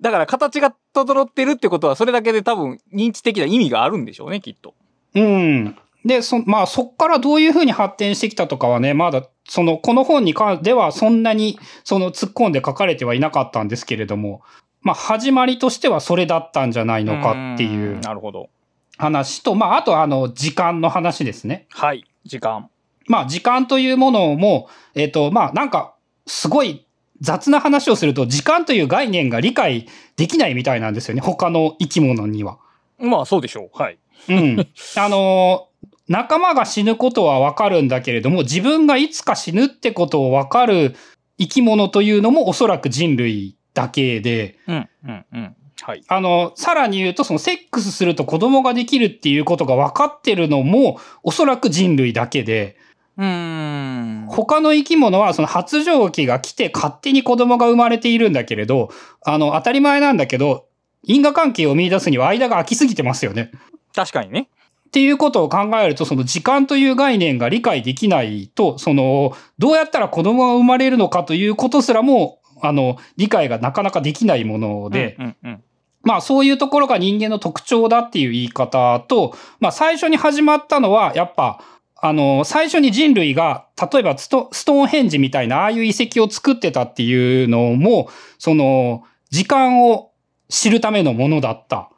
だから形が整ってるってことは、それだけで多分認知的な意味があるんでしょうね、きっと。うん。で、そ、まあ、そっからどういうふうに発展してきたとかはね、まだ、その、この本に関ではそんなに、その、突っ込んで書かれてはいなかったんですけれども、まあ、始まりとしてはそれだったんじゃないのかっていうんなるほど。話と、まあ、あと、あの、時間の話ですね。はい。時間。まあ、時間というものも、えっ、と、まあ、なんか、すごい雑な話をすると、時間という概念が理解できないみたいなんですよね。他の生き物には。まあ、そうでしょう。はい。うん。あのー仲間が死ぬことはわかるんだけれども、自分がいつか死ぬってことをわかる生き物というのもおそらく人類だけで、うん、うん、うん。はい。あの、さらに言うと、そのセックスすると子供ができるっていうことが分かってるのも、おそらく人類だけで、うーん。他の生き物はその発情期が来て勝手に子供が生まれているんだけれど、あの、当たり前なんだけど、因果関係を見出すには間が空きすぎてますよね。確かにね。っていうことを考えると、その時間という概念が理解できないと、その、どうやったら子供が生まれるのかということすらも、あの、理解がなかなかできないもので、うん、うん、うん。まあそういうところが人間の特徴だっていう言い方と、まあ最初に始まったのは、やっぱ、あの、最初に人類が、例えばストーンヘンジみたいな、ああいう遺跡を作ってたっていうのも、その、時間を知るためのものだった。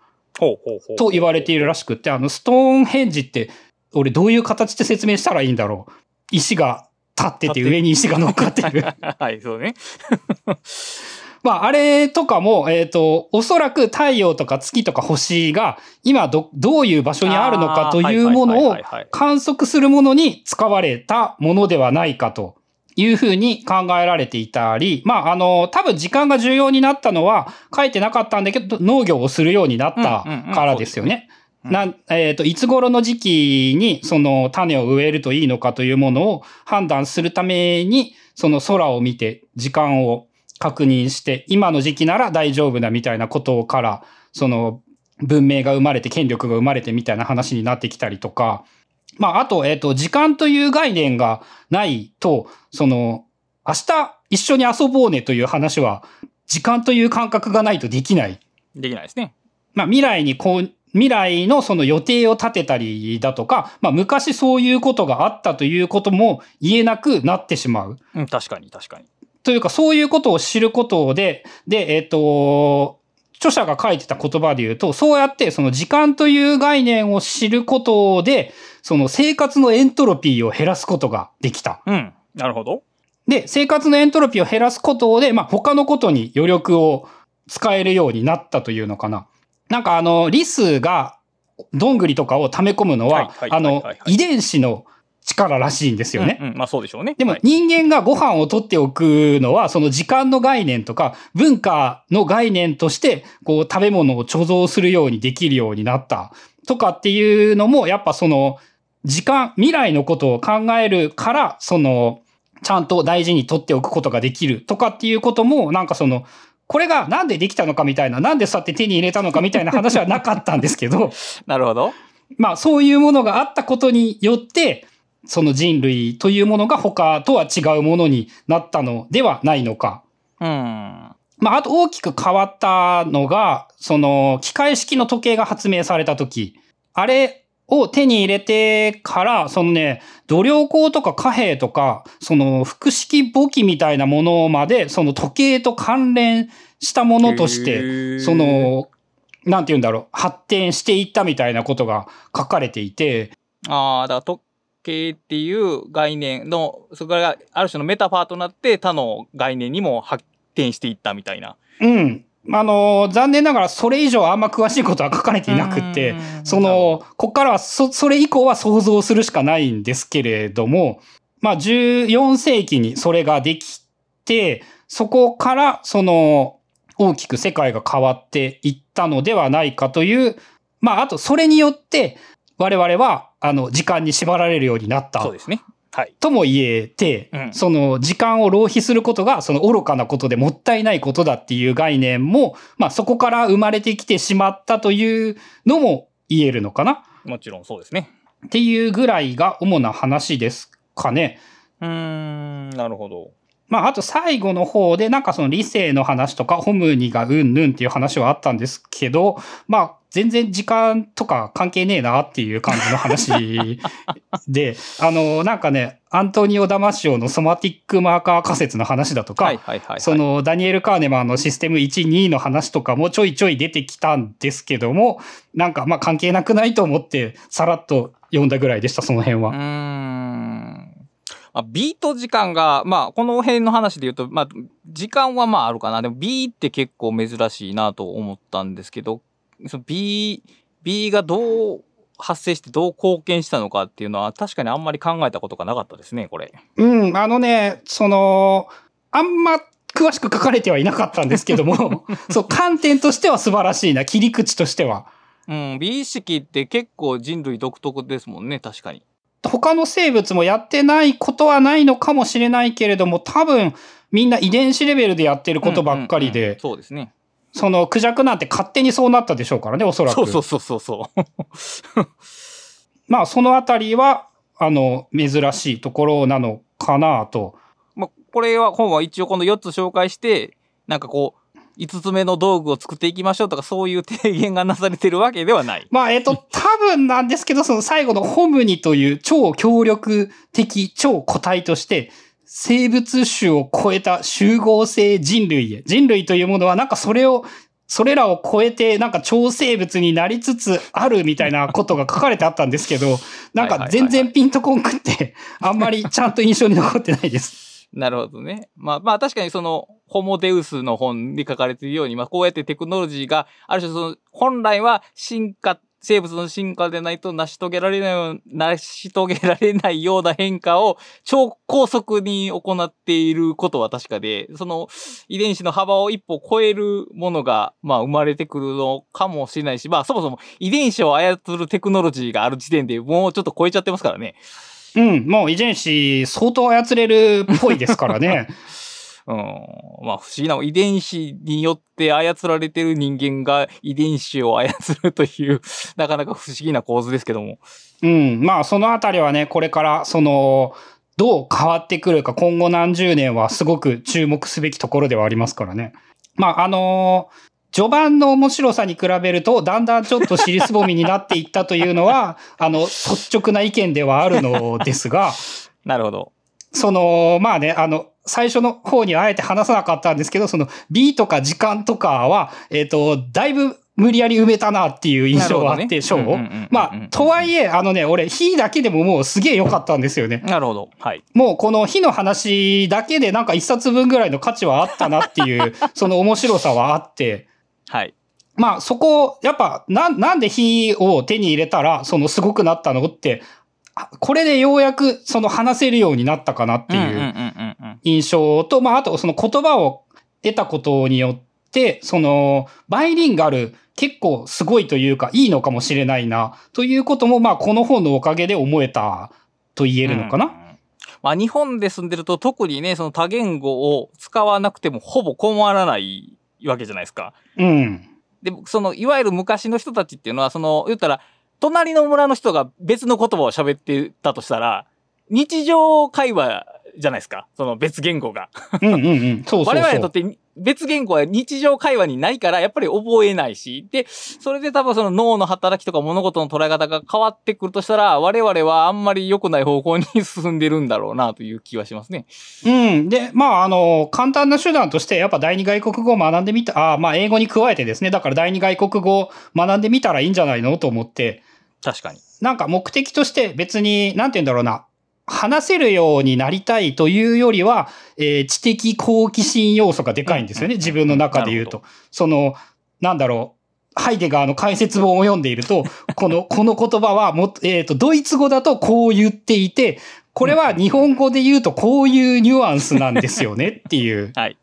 と言われているらしくって、あの、ストーンヘンジって、俺どういう形で説明したらいいんだろう。石が立ってて上に石が乗っかってる。はい、そうね。まあ、あれとかも、えっ、と、おそらく太陽とか月とか星が今ど、どういう場所にあるのかというものを観測するものに使われたものではないかというふうに考えられていたり、まあ、あの、多分時間が重要になったのは書いてなかったんだけど、農業をするようになったうんうんうんからですよね。うんなえっ、と、いつ頃の時期にその種を植えるといいのかというものを判断するために、その空を見て時間を確認して、今の時期なら大丈夫だみたいなことから、その文明が生まれて権力が生まれてみたいな話になってきたりとか、まあ、あと、えっ、と、時間という概念がないと、その、明日一緒に遊ぼうねという話は、時間という感覚がないとできない。できないですね。まあ、未来にこう、未来のその予定を立てたりだとか、まあ、昔そういうことがあったということも言えなくなってしまう。うん、確かに、確かに。というか、そういうことを知ることで、で、えっ、と、著者が書いてた言葉で言うと、そうやってその時間という概念を知ることで、その生活のエントロピーを減らすことができた。うん。なるほど。で、生活のエントロピーを減らすことで、まあ、他のことに余力を使えるようになったというのかな。なんかあの、リスがどんぐりとかを溜め込むのはあの遺伝子の力らしいんですよね。うんうん、まあそうでしょうね。でもはい人間がご飯を取っておくのは、その時間の概念とか文化の概念として、こう食べ物を貯蔵するようにできるようになったとかっていうのも、やっぱその時間、未来のことを考えるから、その、ちゃんと大事に取っておくことができるとかっていうことも、なんかその、これがなんでできたのかみたいな、なんでそうやって手に入れたのかみたいな話はなかったんですけど、なるほど。まあそういうものがあったことによって、その人類というものが他とは違うものになったのではないのか。うん。まああと大きく変わったのが、その機械式の時計が発明された時、あれを手に入れてから、そのね、度量衡とか貨幣とか、その複式簿記みたいなものまで、その時計と関連したものとしへて、ーそ、の、なんて言うんだろう、発展していったみたいなことが書かれていて、ああ、だから時計っていう概念の、それがある種のメタファーとなって他の概念にも発展していったみたいな。うん。あの、残念ながらそれ以上あんま詳しいことは書かれていなくってう、ん。その、こっからはそ、それ以降は想像するしかないんですけれども、まあ、14世紀にそれができて、そこから、その、大きく世界が変わっていったのではないかという、まあ、あと、それによって、我々は、あの、時間に縛られるようになった。そうですね。はい。とも言えて、うんその時間を浪費することがその愚かなことでもったいないことだっていう概念も、まあそこから生まれてきてしまったというのも言えるのかなもちろんそうですね。っていうぐらいが主な話ですかね。うーん、なるほど。まあ、あと最後の方で、なんかその理性の話とか、ホムニがうんぬんっていう話はあったんですけど、まあ、全然時間とか関係ねえなっていう感じの話 で、あの、なんかね、アントニオ・ダマシオのソマティックマーカー仮説の話だとか。そ、のダニエル・カーネマンのシステム1、2の話とかもちょいちょい出てきたんですけども、なんかまあ関係なくないと思って、さらっと読んだぐらいでした、その辺は。ん。まあ、ビート時間が、まあ、この辺の話で言うと、まあ、時間はまああるかな。でも B って結構珍しいなと思ったんですけど、その B、B がどう発生してどう貢献したのかっていうのは確かにあんまり考えたことがなかったですね、これ。うん、あのね、その、あんま詳しく書かれてはいなかったんですけども、そう、観点としては素晴らしいな、切り口としては。うん、美意識って結構人類独特ですもんね、確かに。他の生物もやってないことはないのかもしれないけれども、多分みんな遺伝子レベルでやってることばっかりうんうんうんで、そうですね。そのクジャクなんて勝手にそうなったでしょうからね、おそらく。そうそうそうそうそう。まあ、そのあたりは、あの、珍しいところなのかなと。まあ、これは本は一応この4つ紹介して、なんかこう、5つ目の道具を作っていきましょうとかそういう提言がなされてるわけではない。まあ、えっと、多分なんですけど、その最後のホムニという超強力的超個体として、生物種を超えた集合性人類へ。人類というものはなんかそれを、それらを超えてなんか超生物になりつつあるみたいなことが書かれてあったんですけど、なんか全然ピンとこんくって、あんまりちゃんと印象に残ってないです。なるほどね。まあまあ確かにその、ホモデウスの本に書かれているように、まあこうやってテクノロジーが、ある種その、本来は進化、生物の進化でないと成し遂げられないよう、成し遂げられないような変化を超高速に行っていることは確かで、その遺伝子の幅を一歩超えるものが、まあ生まれてくるのかもしれないし、まあそもそも遺伝子を操るテクノロジーがある時点でもうちょっと超えちゃってますからね。うん、もう遺伝子相当操れるっぽいですからね。うん。まあ不思議な、遺伝子によって操られてる人間が遺伝子を操るという、なかなか不思議な構図ですけども。うん。まあ、そのあたりはね、これから、その、どう変わってくるか、今後何十年はすごく注目すべきところではありますからね。まあ、あのー序盤の面白さに比べると、だんだんちょっと尻すぼみになっていったというのは、あの、率直な意見ではあるのですが、なるほど。その、まあね、あの、最初の方にはあえて話さなかったんですけど、その B とか時間とかは、えっ、と、だいぶ無理やり埋めたなっていう印象があって、なる章をうんうんうんうんうん。まあ、とはいえ、あのね、俺、火だけでももうすげえ良かったんですよね。なるほど。はい。もうこの火の話だけでなんか一冊分ぐらいの価値はあったなっていう、その面白さはあって、はい。まあそこ、やっぱ、なん、なんで火を手に入れたら、そのすごくなったのって、あこれでようやくその話せるようになったかなっていう。印象と、まああとその言葉を得たことによって、その、バイリンガル結構すごいというか、いいのかもしれないな、ということも、まあこの本のおかげで思えたと言えるのかな。うんうんまあ日本で住んでると特にね、その多言語を使わなくてもほぼ困らないわけじゃないですか。うん。で、その、いわゆる昔の人たちっていうのは、その、言ったら、隣の村の人が別の言葉を喋ってたとしたら、日常会話じゃないですか？その別言語が。うんうんうん。そうそうそう。我々にとって別言語は日常会話にないから、やっぱり覚えないし。で、それで多分その脳の働きとか物事の捉え方が変わってくるとしたら、我々はあんまり良くない方向に進んでるんだろうなという気はしますね。うん。で、まあ、あの、簡単な手段として、やっぱ第二外国語を学んでみた、あまあ、英語に加えてですね、だから第二外国語を学んでみたらいいんじゃないの？と思って、確かに。なんか目的として別に、なんて言うんだろうな、話せるようになりたいというよりは、えー知的好奇心要素がでかいんですよね、うん自分の中で言うなと。その、なんだろう、ハイデガーの解説本を読んでいると、この、この言葉はもえっ、と、ドイツ語だとこう言っていて、これは日本語で言うとこういうニュアンスなんですよねっていう。はい。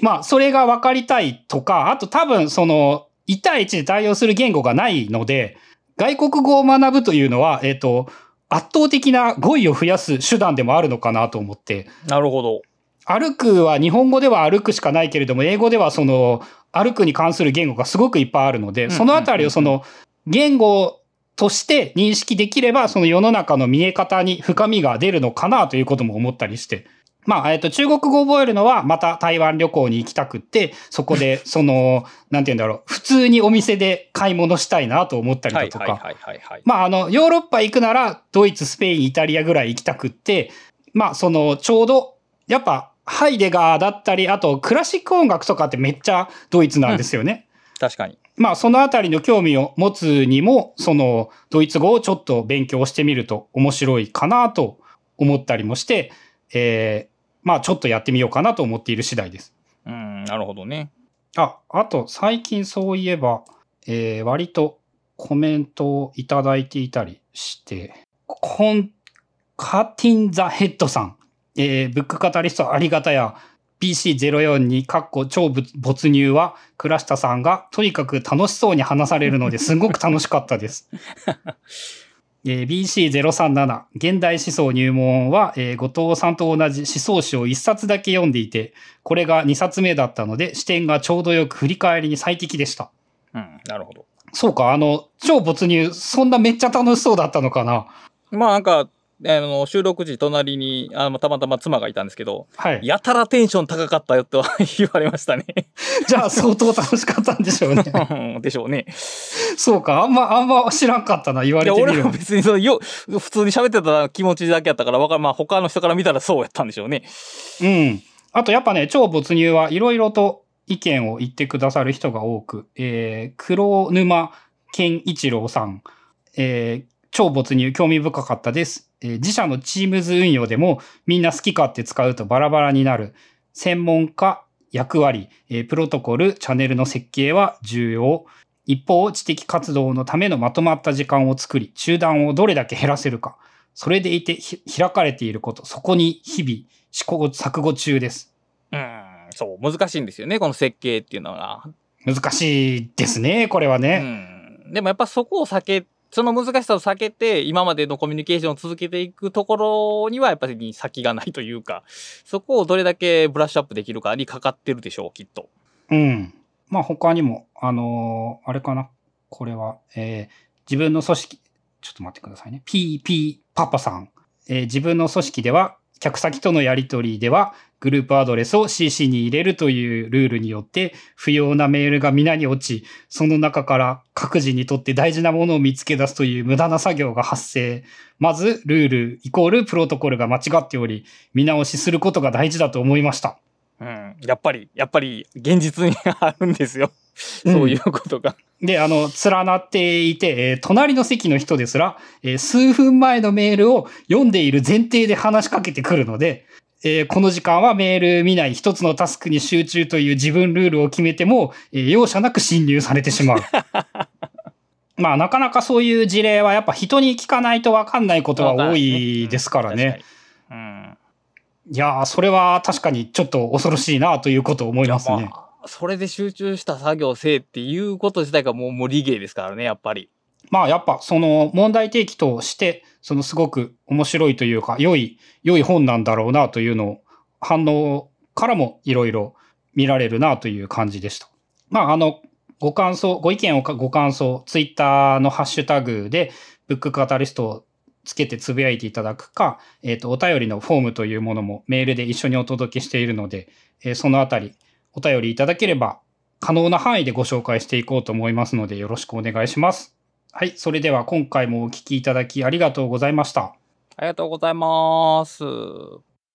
まあ、それが分かりたいとか、あと多分その、1対1で対応する言語がないので、外国語を学ぶというのは、えっ、と、圧倒的な語彙を増やす手段でもあるのかなと思って。なるほど。歩くは日本語では歩くしかないけれども、英語ではその、歩くに関する言語がすごくいっぱいあるので、んそのあたりをその、言語として認識できれば、その世の中の見え方に深みが出るのかなということも思ったりして。まあ、えっと、中国語を覚えるのは、また台湾旅行に行きたくって、そこで、その、なんて言うんだろう、普通にお店で買い物したいなと思ったりだとか。はいはいはいはいはい。まあ、あの、ヨーロッパ行くなら、ドイツ、スペイン、イタリアぐらい行きたくって、まあ、その、ちょうど、やっぱ、ハイデガーだったり、あと、クラシック音楽とかってめっちゃドイツなんですよね。確かに。まあ、そのあたりの興味を持つにも、その、ドイツ語をちょっと勉強してみると面白いかなと思ったりもして、えー、まあ、ちょっとやってみようかなと思っている次第です。うん、なるほどね。あ、あと、最近そういえば、えー、割とコメントをいただいていたりして、コン、カティンザヘッドさん、えー、ブックカタリストありがたや、PC04 に、かっこ超没入は、倉下さんがとにかく楽しそうに話されるのですごく楽しかったです。えー BC037 現代思想入門は、えー後藤さんと同じ思想史を一冊だけ読んでいて、これが2冊目だったので視点がちょうどよく振り返りに最適でした。うん、なるほど。そうか、あの、超没入、そんなめっちゃ楽しそうだったのかなまあなんか、あの、収録時隣に、あの、たまたま妻がいたんですけど、はい。やたらテンション高かったよっては 言われましたね。じゃあ相当楽しかったんでしょうね。でしょうね。そうか、あんま、あんま知らんかったな、言われてみる俺は別にそのよ、普通に喋ってた気持ちだけやったから、わかる。まあ他の人から見たらそうやったんでしょうね。うん。あとやっぱね、超没入はいろいろと意見を言ってくださる人が多く、えー、黒沼健一郎さん、えー、超没入興味深かったです。えー自社のチームズ運用でもみんな好き勝手使うとバラバラになる。専門家、役割、えープロトコル、チャンネルの設計は重要。一方、知的活動のためのまとまった時間を作り、中断をどれだけ減らせるか。それでいてひ開かれていること、そこに日々試行錯誤中です。うん、そう、難しいんですよね、この設計っていうのが。難しいですね、これはうね。ん。でもやっぱそこを避け、その難しさを避けて、今までのコミュニケーションを続けていくところにはやっぱり先がないというか、そこをどれだけブラッシュアップできるかにかかってるでしょう、きっと。うん。まあ他にも、あのーあれかな？これは、えー自分の組織、ちょっと待ってくださいね。PP パパさん。えー自分の組織では、客先とのやり取りでは、グループアドレスを CC に入れるというルールによって、不要なメールが皆に落ち、その中から各自にとって大事なものを見つけ出すという無駄な作業が発生。まず、ルールイコールプロトコルが間違っており、見直しすることが大事だと思いました。うん。やっぱり、やっぱり現実にあるんですよ。そういうことが。で、あの、連なっていて、えー隣の席の人ですら、えー数分前のメールを読んでいる前提で話しかけてくるので、えーこの時間はメール見ない一つのタスクに集中という自分ルールを決めても、えー容赦なく侵入されてしまう。まあ、なかなかそういう事例はやっぱ人に聞かないとわかんないことは多いですからね。うん。いやー、それは確かにちょっと恐ろしいなということを思いますね。まあそれで集中した作業をせえっていうこと自体がもう無理ゲーですからね、やっぱり。まあやっぱその問題提起として、そのすごく面白いというか、良い、良い本なんだろうなというのを、反応からもいろいろ見られるなという感じでした。まああの、ご感想、ご意見をご感想、ツイッターのハッシュタグで、ブックカタリストをつけてつぶやいていただくか、えっ、と、お便りのフォームというものもメールで一緒にお届けしているので、えーそのあたり、お便りいただければ、可能な範囲でご紹介していこうと思いますので、よろしくお願いします。はい。それでは今回もお聞きいただきありがとうございました。ありがとうございます。